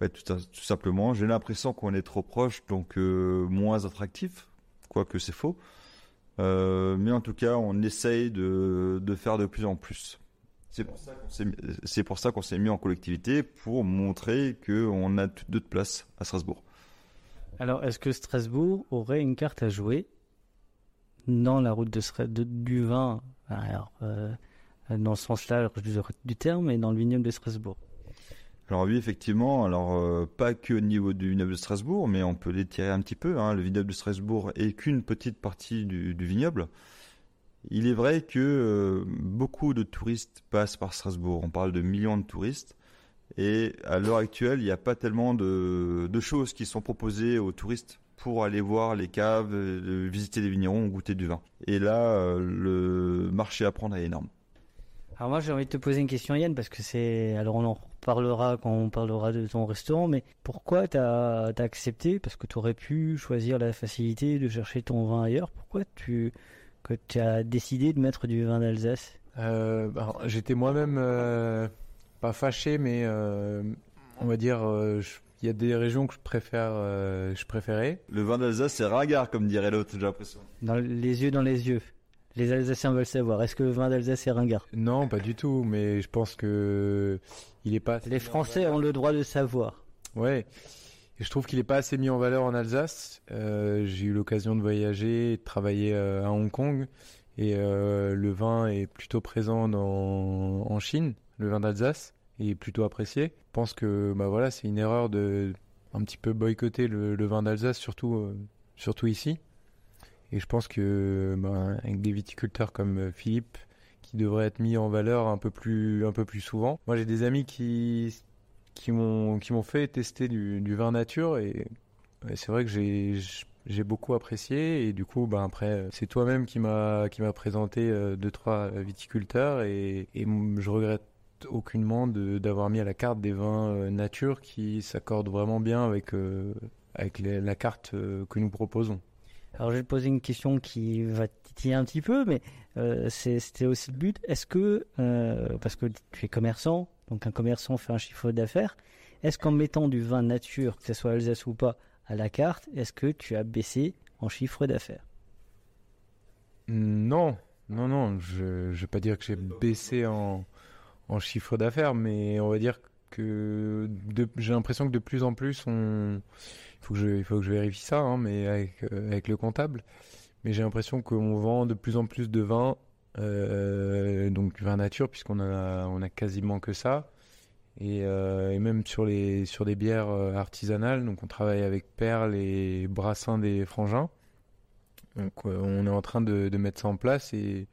tout, simplement, j'ai l'impression qu'on est trop proche, donc moins attractif, quoique c'est faux. Euh, mais en tout cas, on essaye de, faire de plus en plus. C'est pour ça qu'on s'est mis en collectivité pour montrer qu'on a d'autres places à Strasbourg. Alors, est-ce que Strasbourg aurait une carte à jouer dans la route de, du vin? Alors, euh, dans le sens large du terme, et dans le vignoble de Strasbourg. Alors oui, effectivement, alors euh, pas que au niveau du vignoble de Strasbourg, mais on peut l'étirer un petit peu. Hein. Le vignoble de Strasbourg est qu'une petite partie du, vignoble. Il est vrai que euh, beaucoup de touristes passent par Strasbourg. On parle de millions de touristes. Et à l'heure actuelle, il n'y a pas tellement de, choses qui sont proposées aux touristes pour aller voir les caves, euh, visiter les vignerons, goûter du vin. Et là, le marché à prendre est énorme. Alors moi j'ai envie de te poser une question Yann parce que c'est alors on en reparlera quand on parlera de ton restaurant mais pourquoi tu as, accepté? Parce que tu aurais pu choisir la facilité de chercher ton vin ailleurs pourquoi tu que tu as décidé de mettre du vin d'Alsace? Euh, J'étais moi-même euh, pas fâché mais euh, on va dire il y a des régions que je préfère je préférais. Le vin d'Alsace c'est ringard comme dirait l'autre j'ai l'impression. Dans les yeux dans les yeux. Les Alsaciens veulent savoir. Est-ce que le vin d'Alsace est ringard? Non, pas du tout. Mais je pense que il est pas. Les Français ont le droit de savoir. Ouais. Et je trouve qu'il n'est pas assez mis en valeur en Alsace. Euh, j'ai eu l'occasion de voyager, de travailler euh, à Hong Kong, et euh, le vin est plutôt présent dans, en Chine, le vin d'Alsace, est plutôt apprécié. Je pense que bah voilà, c'est une erreur de un petit peu boycotter le, le vin d'Alsace, surtout surtout ici. Et je pense que ben, avec des viticulteurs comme euh, Philippe, qui devraient être mis en valeur un peu plus, un peu plus souvent. Moi, j'ai des amis qui, qui m'ont, qui m'ont fait tester du, vin nature et, c'est vrai que j'ai, j'ai beaucoup apprécié et du coup, ben après, c'est toi-même qui m'a, qui m'a présenté euh, deux trois viticulteurs et, je regrette aucunement d'avoir mis à la carte des vins euh, nature qui s'accordent vraiment bien avec, avec la carte que nous proposons. Alors je vais te poser une question qui va titiller un petit peu, mais euh, c'était aussi le but. Est-ce que, euh, parce que tu es commerçant, donc un commerçant fait un chiffre d'affaires, est-ce qu'en mettant du vin nature, que ce soit Alsace ou pas, à la carte, est-ce que tu as baissé en chiffre d'affaires? Non, non, non, je ne vais pas dire que j'ai baissé en, en chiffre d'affaires, mais on va dire que de- j'ai l'impression que de plus en plus, on, il faut que je, il faut que je vérifie ça, hein, mais avec, euh, avec le comptable, mais j'ai l'impression qu'on vend de plus en plus de vin, euh, donc vin nature, puisqu'on a, on a quasiment que ça. Et, euh, et même sur les sur des bières artisanales, donc on travaille avec Perle et Brassin des Frangins. Donc on est en train de, de mettre ça en place et,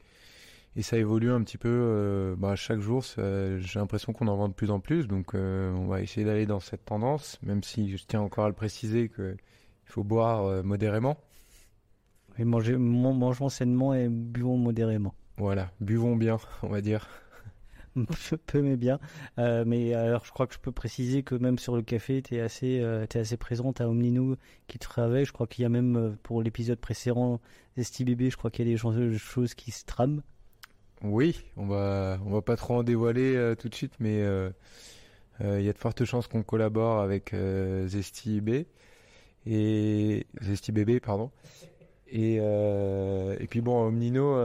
et ça évolue un petit peu euh, bah, chaque jour. J'ai l'impression qu'on en vend de plus en plus, donc euh, on va essayer d'aller dans cette tendance, même si je tiens encore à le préciser qu'il faut boire euh, modérément. Et manger, man- mangeons sainement et buvons modérément. Voilà, buvons bien, on va dire. *laughs* peu, peu mais bien. Euh, mais alors, je crois que je peux préciser que même sur le café, tu es assez, euh, t'es assez présente à Omninou qui travaille. Je crois qu'il y a même pour l'épisode précédent, Esti Bébé, je crois qu'il y a des choses qui se trament. Oui, on va on va pas trop en dévoiler euh, tout de suite, mais euh, euh, il y a de fortes chances qu'on collabore avec Zesty B et Zesty Bébé, pardon. Et, et puis bon, Omnino,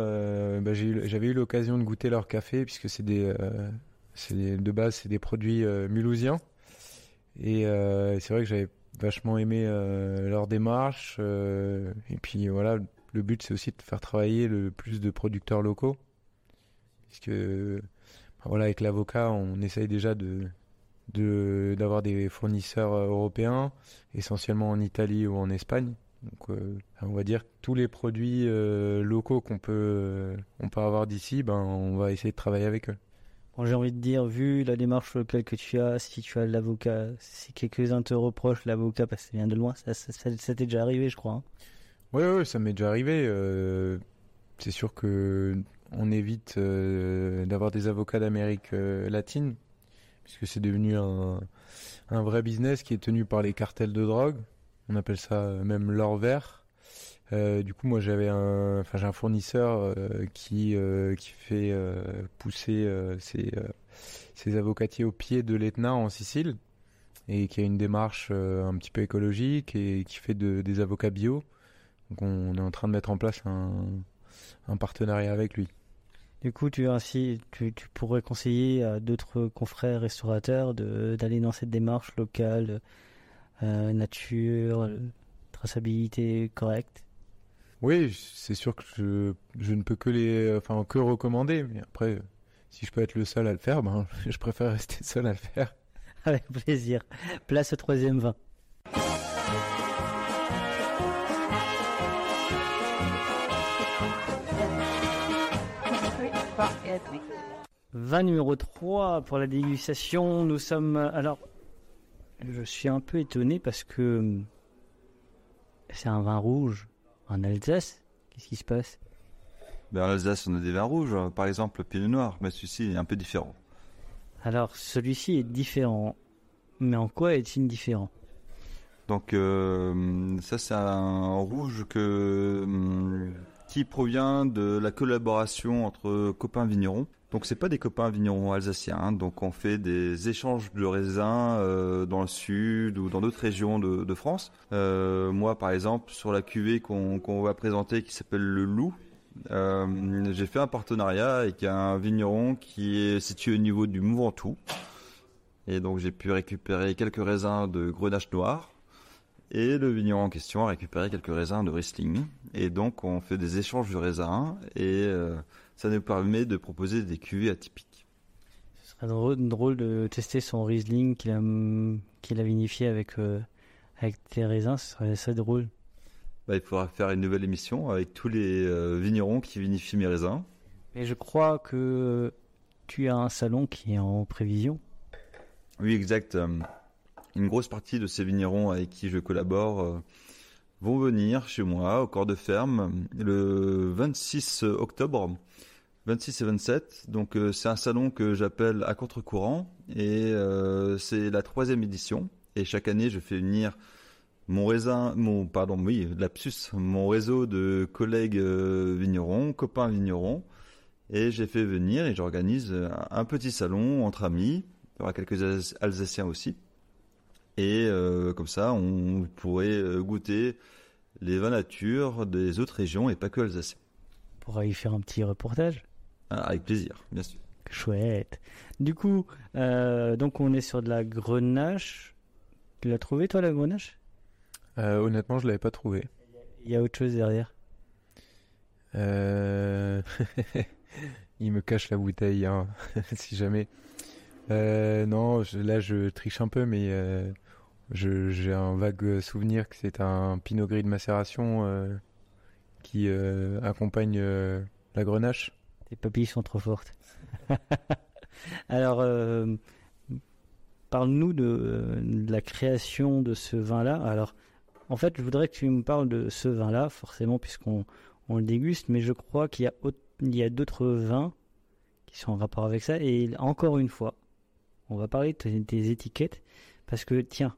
bah, j'avais eu l'occasion de goûter leur café puisque c'est des, des- de base c'est des produits mulhousiens. Et c'est vrai que j'avais vachement aimé leur démarche. et puis voilà, le but c'est aussi de faire travailler le plus de producteurs locaux puisque bah, voilà avec l'avocat on essaye déjà de de d'avoir des fournisseurs euh, européens essentiellement en Italie ou en Espagne donc euh, on va dire que tous les produits euh, locaux qu'on peut euh, on peut avoir d'ici ben on va essayer de travailler avec eux Bon, j'ai envie de dire, vu la démarche locale que tu as, si tu as l'avocat, si quelques-uns te reprochent l'avocat parce que ça vient de loin, ça, ça, ça- ça t'est déjà arrivé, je crois. hein. Ouais, ouais, ça m'est déjà arrivé. c'est sûr que on évite euh, d'avoir des avocats d'Amérique euh, latine, puisque c'est devenu un, vrai business qui est tenu par les cartels de drogue. On appelle ça euh, même l'or vert. Du coup, moi, j'avais un, j'ai un fournisseur qui fait pousser ses, avocatiers au pied de l'Etna en Sicile et qui a une démarche un petit peu écologique et qui fait de, des avocats bio. Donc on est en train de mettre en place un partenariat avec lui. Du coup, tu, ainsi, tu, tu pourrais conseiller à d'autres confrères restaurateurs d'aller dans cette démarche locale, euh, nature, traçabilité correcte? Oui, c'est sûr que je, je ne peux que les, enfin que recommander. Mais après, si je peux être le seul à le faire, ben *laughs* je préfère rester seul à le faire. Avec plaisir. Place au troisième vin. Vin numéro 3 pour la dégustation. Nous sommes. Alors, je suis un peu étonné parce que hum, c'est un vin rouge en Alsace. Qu'est-ce qui se passe? Ben, en Alsace, on a des vins rouges, euh, par exemple le pinot noir, mais celui-ci est un peu différent. Alors, celui-ci est différent. Mais en quoi est-il différent? Donc euh, ça c'est un rouge que hum, qui provient de la collaboration entre copains vignerons. Donc c'est pas des copains vignerons alsaciens, hein. donc on fait des échanges de raisins euh, dans le sud ou dans d'autres régions de, France. Euh, moi par exemple sur la cuvée qu'on va présenter qui s'appelle le Loup, euh, j'ai fait un partenariat avec un vigneron qui est situé au niveau du Mont Ventoux. Et donc j'ai pu récupérer quelques raisins de Grenache Noir. Et le vigneron en question a récupéré quelques raisins de Riesling. Et donc on fait des échanges de raisins et euh, ça nous permet de proposer des cuvées atypiques. Ce serait drôle, de tester son Riesling qu'il a, qu'il a vinifié avec, euh, avec tes raisins. Ce serait assez drôle. Bah, il faudra faire une nouvelle émission avec tous les euh, vignerons qui vinifient mes raisins. Et je crois que tu as un salon qui est en prévision. Oui, exact. Une grosse partie de ces vignerons avec qui je collabore euh, vont venir chez moi au corps de ferme le 26 octobre. 26 et 27. Donc euh, c'est un salon que j'appelle à contre-courant et euh, c'est la troisième édition. Et chaque année, je fais venir mon raisin, mon pardon, oui, lapsus, mon réseau de collègues vignerons, copains vignerons, et j'ai fait venir et j'organise un, petit salon entre amis. Il y aura quelques Alsac- Alsaciens aussi, et euh, comme ça, on pourrait euh, goûter les vins nature des autres régions et pas que alsaciens. On pourra y faire un petit reportage. Ah, avec plaisir, bien sûr. Chouette. Du coup, euh, donc on est sur de la grenache. Tu l'as trouvé toi la grenache? Euh, honnêtement, je l'avais pas trouvé. Il y a autre chose derrière? Euh, *laughs* Il me cache la bouteille, hein, *laughs* si jamais. Euh, non, je- là je triche un peu, mais euh, j'ai un vague souvenir que c'est un pinot gris de macération euh, qui euh, accompagne euh, la grenache. Tes papilles sont trop fortes. *laughs* Alors, euh, parle-nous de, euh, la création de ce vin-là. Alors, en fait, je voudrais que tu me parles de ce vin-là, forcément, puisqu'on on le déguste, mais je crois qu'il y a, a d'autres vins qui sont en rapport avec ça. Et encore une fois, on va parler de tes, tes étiquettes, parce que, tiens,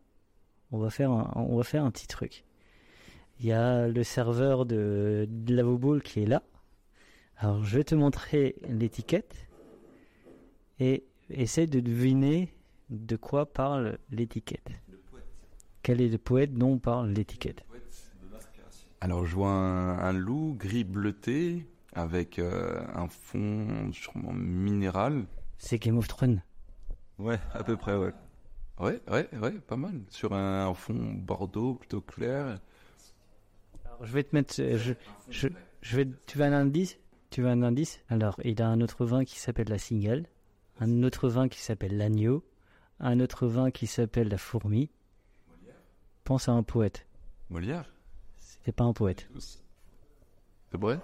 on va faire un, on va faire un petit truc. Il y a le serveur de, de Lavoball qui est là. Alors, je vais te montrer l'étiquette et essaie de deviner de quoi parle l'étiquette. Quel est le poète dont parle l'étiquette? Alors, je vois un, un loup gris bleuté avec euh, un fond sûrement minéral. C'est Game of Thrones. Ouais, à peu près, ouais. Ouais, ouais, ouais, pas mal. Sur un, fond bordeaux plutôt clair. Alors, je vais te mettre. euh, Je, je, je vais, tu veux un indice? Tu veux un indice? Alors, il a un autre vin qui s'appelle la cigale, un autre vin qui s'appelle l'agneau, un autre vin qui s'appelle la fourmi. Pense à un poète. Molière C'était pas un poète. C'est vrai?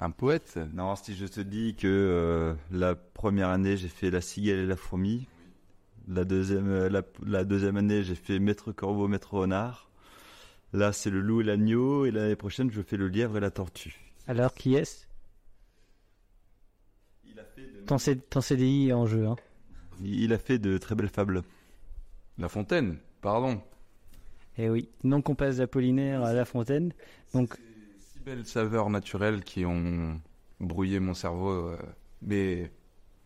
Un poète? Non, si je te dis que euh, la première année j'ai fait la cigale et la fourmi, la deuxième, euh, la, la deuxième année j'ai fait maître corbeau, maître renard. Là c'est le loup et l'agneau et l'année prochaine je fais le lièvre et la tortue. Alors, qui est-ce? Ton, C- ton CDI est en jeu. Hein. Il a fait de très belles fables. La Fontaine, pardon. Eh oui, donc on passe d'Apollinaire à La Fontaine. Donc, Si belles saveurs naturelles qui ont brouillé mon cerveau, euh, mais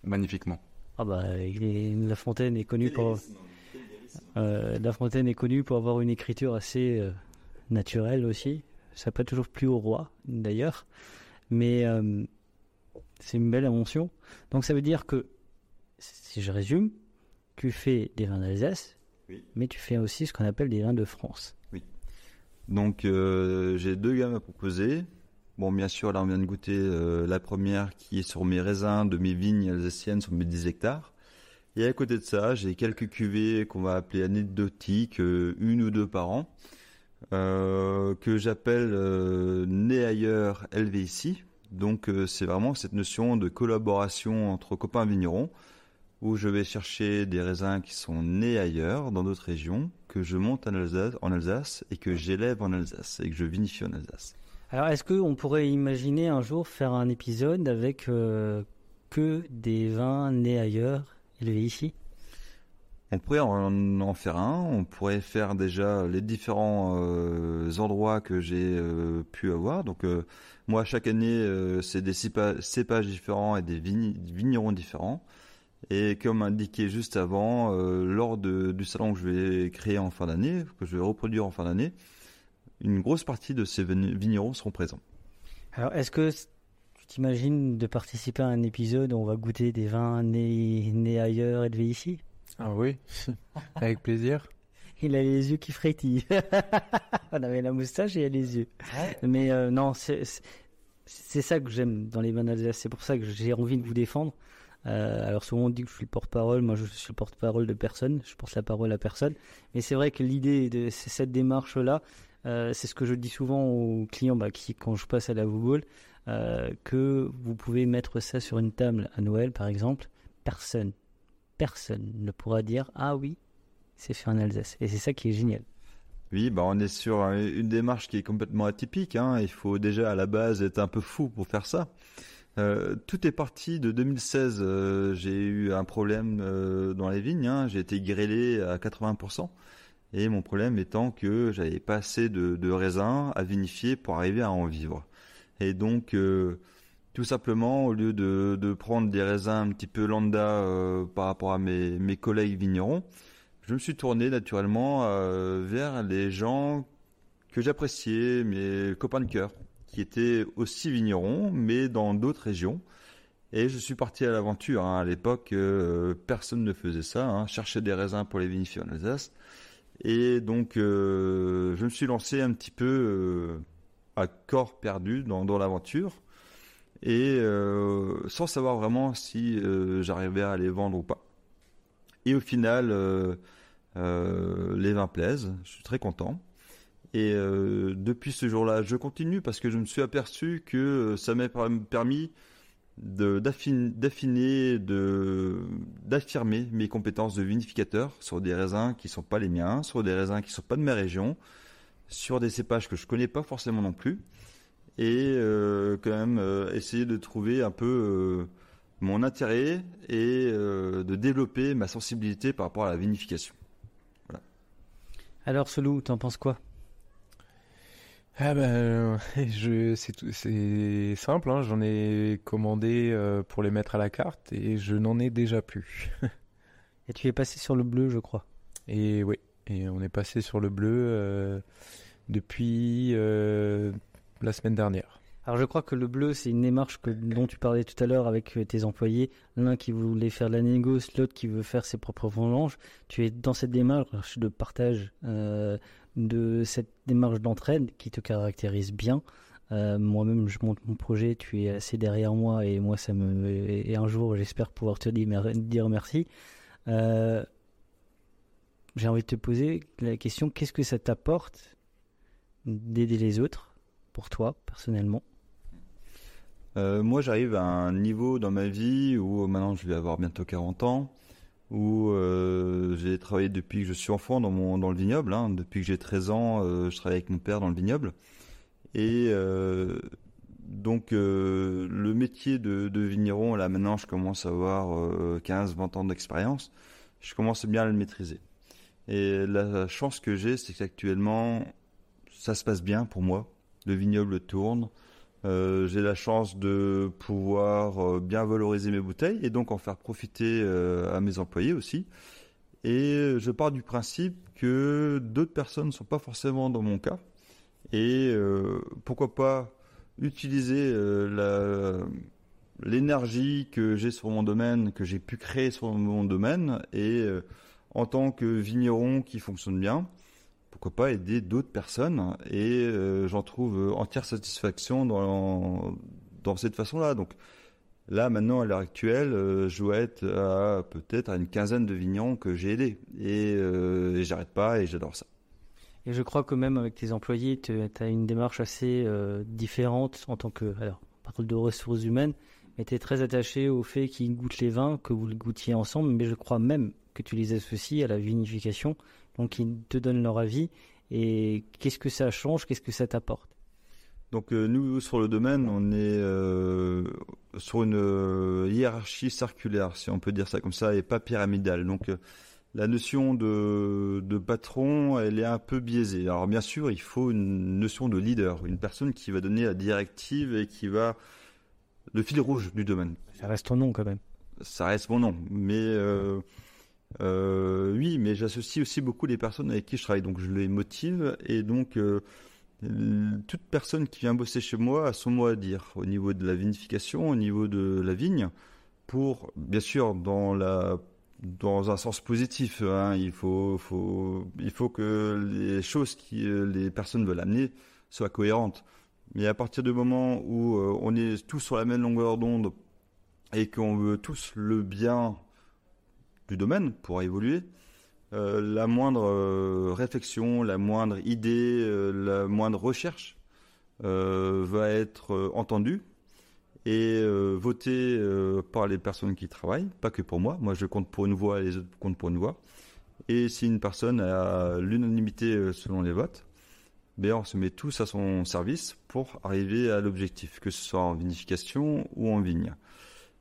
magnifiquement. Ah bah, il est- La Fontaine est connue pour. Euh, la Fontaine est connue pour avoir une écriture assez euh, naturelle aussi. Ça n'a pas toujours plu au roi, d'ailleurs. Mais euh, c'est une belle invention. Donc ça veut dire que, si je résume, tu fais des vins d'Alsace, Oui. mais tu fais aussi ce qu'on appelle des vins de France. Donc euh, j'ai deux gammes à proposer. Bon, bien sûr, là on vient de goûter euh, la première qui est sur mes raisins de mes vignes alsaciennes sur mes 10 hectares. Et à côté de ça, j'ai quelques cuvées qu'on va appeler anecdotiques, euh, une ou deux par an, euh, que j'appelle né ailleurs, élevé ici. Donc c'est vraiment cette notion de collaboration entre copains vignerons où je vais chercher des raisins qui sont nés ailleurs, dans d'autres régions, que je monte en Alsace, en Alsace et que j'élève en Alsace et que je vinifie en Alsace. Alors, est-ce qu'on pourrait imaginer un jour faire un épisode avec euh, que des vins nés ailleurs, élevés ici On pourrait en, en faire un, on pourrait faire déjà les différents euh, endroits que j'ai euh, pu avoir. Donc moi chaque année c'est des cépa- cépages différents et des vign- vignerons différents. Et comme indiqué juste avant, lors de- du salon que je vais créer en fin d'année, que je vais reproduire en fin d'année, une grosse partie de ces vign- vignerons seront présents. Alors, est-ce que tu t'imagines de participer à un épisode où on va goûter des vins nés, nés ailleurs, élevés ici? Ah oui, *laughs* avec plaisir. Il a les yeux qui frétillent. *laughs* on avait la moustache et il a les yeux. Mais euh, non, c'est ça que j'aime dans les vins d'Alsace. C'est pour ça que j'ai envie de vous défendre. Euh, alors souvent on dit que je suis le porte-parole. Moi, je suis le porte-parole de personne. Je porte la parole à personne. Mais c'est vrai que l'idée de cette démarche-là, euh, c'est ce que je dis souvent aux clients bah, qui, quand je passe à la Google, euh, que vous pouvez mettre ça sur une table à Noël, par exemple. Personne, personne ne pourra dire ah oui, c'est fait en Alsace. Et c'est ça qui est génial. Oui, bah on est sur un- une démarche qui est complètement atypique. Hein. Il faut déjà à la base être un peu fou pour faire ça. Euh, tout est parti de 2016. euh, j'ai eu un problème dans les vignes. hein. J'ai été grêlé à 80%. Et mon problème étant que j'avais pas assez de, raisins à vinifier pour arriver à en vivre. Et donc, euh, tout simplement, au lieu de, prendre des raisins un petit peu lambda euh, par rapport à mes, collègues vignerons, je me suis tourné naturellement euh, vers les gens que j'appréciais, mes copains de cœur, qui étaient aussi vignerons, mais dans d'autres régions. Et je suis parti à l'aventure. Hein. À l'époque, personne ne faisait ça. Hein. Chercher des raisins pour les vinifier en Alsace. Et donc, euh, je me suis lancé un petit peu euh, à corps perdu dans, dans l'aventure. Et euh, sans savoir vraiment si j'arrivais à les vendre ou pas. Et au final, les vins plaisent. Je suis très content. Et depuis ce jour-là, je continue parce que je me suis aperçu que ça m'a permis d'affiner, d'affirmer mes compétences de vinificateur sur des raisins qui sont pas les miens, sur des raisins qui sont pas de ma région, sur des cépages que je connais pas forcément non plus, et euh, quand même euh, essayer de trouver un peu euh, mon intérêt et de développer ma sensibilité par rapport à la vinification. Voilà. Alors Selou, t'en penses quoi? Ah ben, *laughs* je, c'est, c'est simple, hein, j'en ai commandé euh, pour les mettre à la carte et je n'en ai déjà plus. et tu es passé sur le bleu, je crois. Et oui, et on est passé sur le bleu euh, depuis euh, la semaine dernière. Alors je crois que le bleu, c'est une démarche que, dont tu parlais tout à l'heure avec tes employés. L'un qui voulait faire de la négoce, l'autre qui veut faire ses propres vendanges. Tu es dans cette démarche de partage de cette démarche d'entraide qui te caractérise bien. Euh, moi-même, je monte mon projet, tu es assez derrière moi et moi, ça me. Et un jour, j'espère pouvoir te dire merci. Euh, J'ai envie de te poser la question qu'est-ce que ça t'apporte d'aider les autres, pour toi, personnellement? Euh, Moi, j'arrive à un niveau dans ma vie où maintenant je vais avoir bientôt 40 ans où euh, j'ai travaillé depuis que je suis enfant dans, mon, dans le vignoble. Hein. Depuis que j'ai 13 ans, euh, je travaille avec mon père dans le vignoble. Et euh, donc le métier de, de, vigneron, là maintenant je commence à avoir 15-20 ans d'expérience, je commence bien à le maîtriser. Et la chance que j'ai, c'est qu'actuellement, ça se passe bien pour moi. Le vignoble tourne, euh, j'ai la chance de pouvoir euh, bien valoriser mes bouteilles et donc en faire profiter euh, à mes employés aussi. Et je pars du principe que d'autres personnes ne sont pas forcément dans mon cas. Et pourquoi pas utiliser l'énergie que j'ai sur mon domaine, que j'ai pu créer sur mon domaine, et en tant que vigneron qui fonctionne bien, pourquoi pas aider d'autres personnes et euh, j'en trouve entière satisfaction dans, dans cette façon-là. Donc là, maintenant, à l'heure actuelle, euh, je dois être à peut-être à une quinzaine de vignerons que j'ai aidés et, euh, j'arrête pas et j'adore ça. Et je crois que même avec tes employés, tu as une démarche assez euh, différente en tant que, alors, par contre de ressources humaines, mais tu es très attaché au fait qu'ils goûtent les vins, que vous le goûtiez ensemble, mais je crois même que tu les associes à la vinification donc ils te donnent leur avis. Et qu'est-ce que ça change? Qu'est-ce que ça t'apporte? Donc euh, nous sur le domaine, on est euh, sur une euh, hiérarchie circulaire, si on peut dire ça comme ça, et pas pyramidale. Donc la notion de, de, patron, elle est un peu biaisée. Alors bien sûr, il faut une notion de leader, une personne qui va donner la directive et qui va le fil rouge du domaine. Ça reste ton nom quand même. Ça reste mon nom, mais euh, oui, mais j'associe aussi beaucoup les personnes avec qui je travaille, donc je les motive et donc euh, toute personne qui vient bosser chez moi a son mot à dire au niveau de la vinification, au niveau de la vigne, pour bien sûr dans un sens positif. Hein, il faut, que les choses qui les personnes veulent amener soient cohérentes. Mais à partir du moment où euh, on est tous sur la même longueur d'onde et qu'on veut tous le bien du domaine pour évoluer, euh, la moindre euh, réflexion, la moindre idée, euh, la moindre recherche va être entendue et votée par les personnes qui travaillent, pas que pour moi. Moi, je compte pour une voix et les autres comptent pour une voix. Et si une personne a l'unanimité selon les votes, ben on se met tous à son service pour arriver à l'objectif, que ce soit en vinification ou en vigne.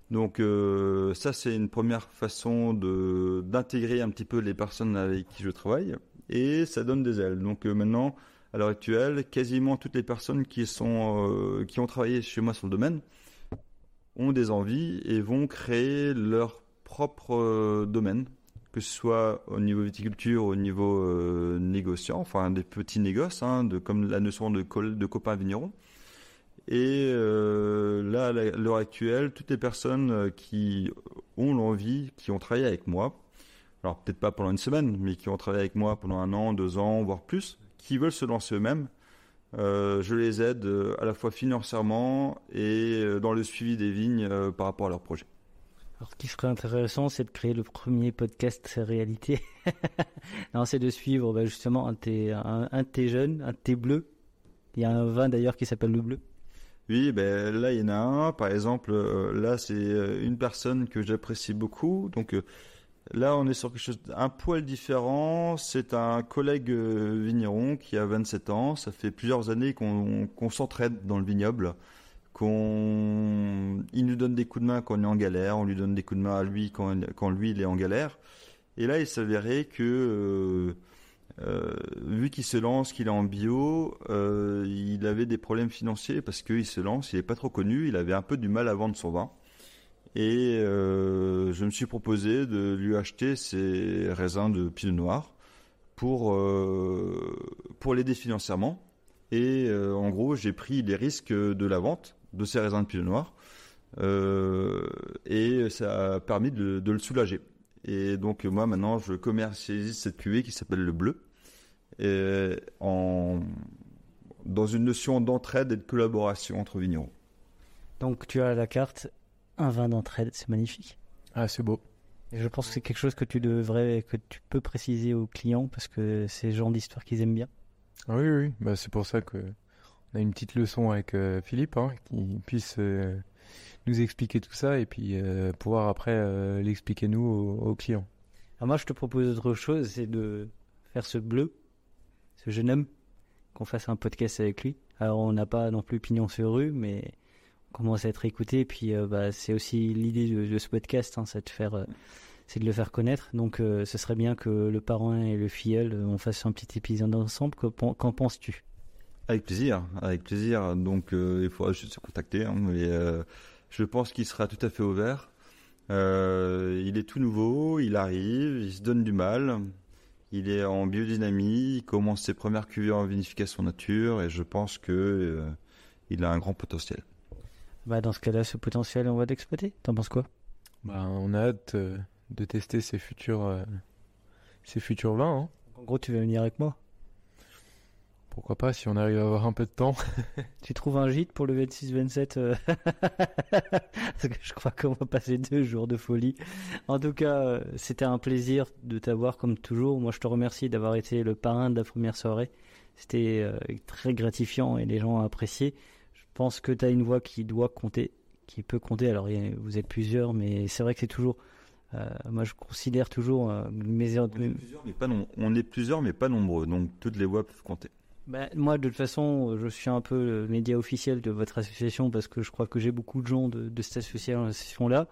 Donc euh, ça c'est une première façon de d'intégrer un petit peu les personnes avec qui je travaille et ça donne des ailes. Donc euh, maintenant, à l'heure actuelle, quasiment toutes les personnes qui sont euh, qui ont travaillé chez moi sur le domaine ont des envies et vont créer leur propre domaine, que ce soit au niveau viticulture, au niveau négociant, enfin des petits négoces, hein, de, comme la notion de, col- de copains vignerons. Et euh, là, à l'heure actuelle, toutes les personnes euh, qui ont l'envie, qui ont travaillé avec moi, alors peut-être pas pendant une semaine, mais qui ont travaillé avec moi pendant un an, deux ans, voire plus, qui veulent se lancer eux-mêmes, euh, je les aide à la fois financièrement et dans le suivi des vignes par rapport à leur projet. Alors, ce qui serait intéressant, c'est de créer le premier podcast réalité. *laughs* non, c'est de suivre bah, justement un de tes jeunes, un de tes bleus. Il y a un vin d'ailleurs qui s'appelle le bleu. Oui, ben là il y en a un. Par exemple, euh, là c'est euh, une personne que j'apprécie beaucoup. Donc euh, là on est sur quelque chose d'un poil différent. C'est un collègue vigneron qui a 27 ans. Ça fait plusieurs années qu'on qu'on s'entraide dans le vignoble. Qu'on, il nous donne des coups de main quand on est en galère. On lui donne des coups de main à lui quand, quand lui il est en galère. Et là il s'avérait que euh, vu qu'il se lance, qu'il est en bio, euh, il avait des problèmes financiers parce qu'il se lance, il n'est pas trop connu, il avait un peu du mal à vendre son vin. Et euh, je me suis proposé de lui acheter ses raisins de pinot noir pour, l'aider financièrement. Et en gros, j'ai pris les risques de la vente de ces raisins de pinot noir. Et ça a permis de, de le soulager. Et donc moi maintenant, je commercialise cette cuvée qui s'appelle le bleu en, dans une notion d'entraide et de collaboration entre vignerons. Donc tu as à la carte un vin d'entraide, c'est magnifique. Ah, c'est beau. Et je pense que c'est quelque chose que tu devrais, que tu peux préciser aux clients parce que c'est le genre d'histoire qu'ils aiment bien. Ah oui, oui, bah, c'est pour ça que on a une petite leçon avec euh, Philippe, hein, qui puisse euh, nous expliquer tout ça et puis euh, pouvoir après euh, l'expliquer nous aux, aux clients. Alors moi, je te propose autre chose, c'est de faire ce bleu, ce jeune homme, qu'on fasse un podcast avec lui. Alors on n'a pas non plus pignon sur rue, mais on commence à être écouté. Et puis euh, bah, c'est aussi l'idée de, ce podcast, hein, c'est de faire, euh, c'est de le faire connaître. Donc euh, ce serait bien que le parrain et le filleul, on fasse un petit épisode ensemble. Qu'en penses-tu? Avec plaisir, avec plaisir. Donc il faudra juste se contacter. hein, mais, je pense qu'il sera tout à fait ouvert. Il est tout nouveau, il arrive, il se donne du mal. Il est en biodynamie, il commence ses premières cuvées en vinification nature et je pense que euh, il a un grand potentiel. bah, Dans ce cas-là, ce potentiel, on va l'exploiter. T'en penses quoi? Bah, on a hâte euh, de tester ces futurs, euh, ces futurs vins. hein. En gros, tu vas venir avec moi? Pourquoi pas si on arrive à avoir un peu de temps. *laughs* Tu trouves un gîte pour le 26-27 euh, *laughs* Parce que je crois qu'on va passer deux jours de folie. En tout cas, euh, c'était un plaisir de t'avoir comme toujours. Moi, je te remercie d'avoir été le parrain de la première soirée. C'était euh, très gratifiant et les gens ont apprécié. Je pense que tu as une voix qui doit compter, qui peut compter. Alors, vous êtes plusieurs, mais c'est vrai que c'est toujours... euh, moi, je considère toujours euh, mes heures de... Mais pas non- on est plusieurs mais pas nombreux, donc toutes les voix peuvent compter. Ben, moi, de toute façon, je suis un peu le média officiel de votre association parce que je crois que j'ai beaucoup de gens de, de cette association-là.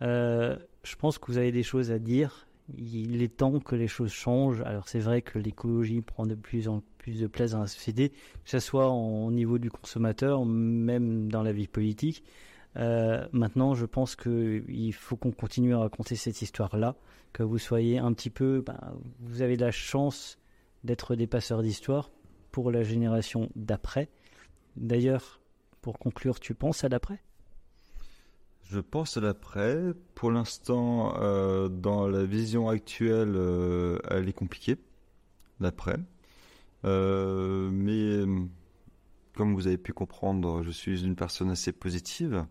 Euh, je pense que vous avez des choses à dire. Il est temps que les choses changent. Alors, c'est vrai que l'écologie prend de plus en plus de place dans la société, que ce soit au niveau du consommateur, même dans la vie politique. Euh, maintenant, je pense qu'il faut qu'on continue à raconter cette histoire-là, que vous soyez un petit peu. ben, vous avez la chance d'être des passeurs d'histoire pour la génération d'après. D'ailleurs, pour conclure, tu penses à l'après? Je pense à l'après. Pour l'instant, euh, dans la vision actuelle, euh, elle est compliquée, l'après. Euh, mais comme vous avez pu comprendre, je suis une personne assez positive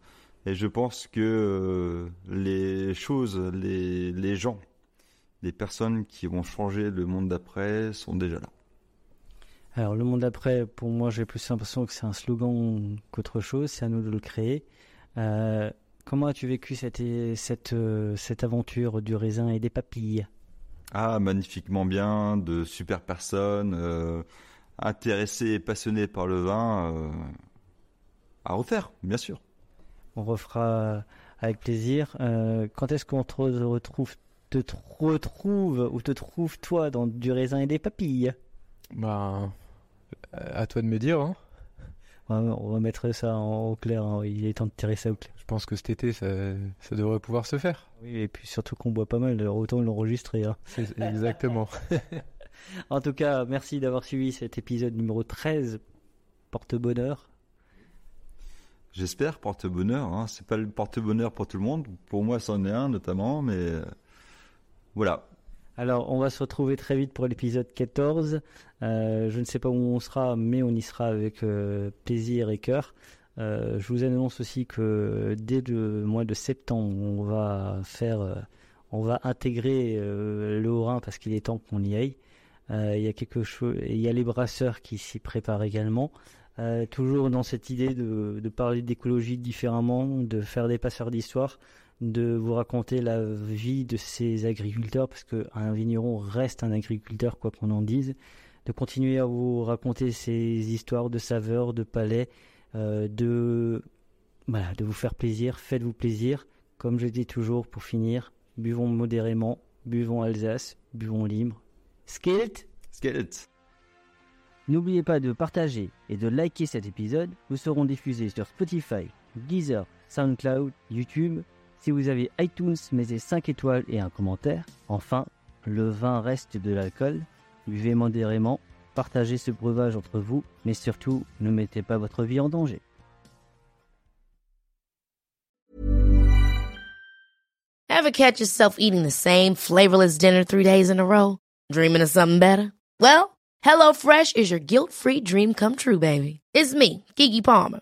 et je pense que les choses, les gens, les personnes qui vont changer le monde d'après sont déjà là. Alors, le monde d'après, pour moi, j'ai plus l'impression que c'est un slogan qu'autre chose. C'est à nous de le créer. Euh, comment as-tu vécu cette, cette, euh, cette aventure du raisin et des papilles? Ah, magnifiquement bien, de super personnes, euh, intéressées et passionnées par le vin, euh, à refaire, bien sûr. On refera avec plaisir. Euh, quand est-ce qu'on te retrouve te tr- retrouve ou te trouve toi dans du raisin et des papilles? Bah, à toi de me dire. Hein. On va mettre ça en au clair, hein, il est temps de tirer ça au clair. Je pense que cet été, ça, ça devrait pouvoir se faire. Oui, et puis surtout qu'on boit pas mal, alors autant l'enregistrer. hein. Exactement. *laughs* En tout cas, merci d'avoir suivi cet épisode numéro 13, porte-bonheur. J'espère porte-bonheur. Hein. C'est pas le porte-bonheur pour tout le monde. Pour moi, c'en est un notamment, mais euh, voilà. Alors, on va se retrouver très vite pour l'épisode 14. Euh, je ne sais pas où on sera, mais on y sera avec euh, plaisir et cœur. Euh, je vous annonce aussi que dès le mois de septembre, on va faire, on va intégrer le Haut-Rhin parce qu'il est temps qu'on y aille. Il y a quelque chose, il y a les brasseurs qui s'y préparent également. Toujours dans cette idée de parler d'écologie différemment, de faire des passeurs d'histoire, de vous raconter la vie de ces agriculteurs, parce qu'un vigneron reste un agriculteur, quoi qu'on en dise, de continuer à vous raconter ces histoires de saveurs, de palais, euh, de, voilà, de vous faire plaisir, faites-vous plaisir. Comme je dis toujours, pour finir, buvons modérément, buvons Alsace, buvons libre. Skilt Skate. N'oubliez pas de partager et de liker cet épisode. Nous serons diffusés sur Spotify, Deezer, SoundCloud, YouTube. Si vous avez iTunes, mettez 5 étoiles et un commentaire. Enfin, le vin reste de l'alcool. Buvez modérément, partagez ce breuvage entre vous, mais surtout, ne mettez pas votre vie en danger. Ever catch yourself eating the same flavorless dinner three days in a row? Dreaming of something better? Well, HelloFresh is your guilt-free dream come true, baby. It's me, Kiki Palmer.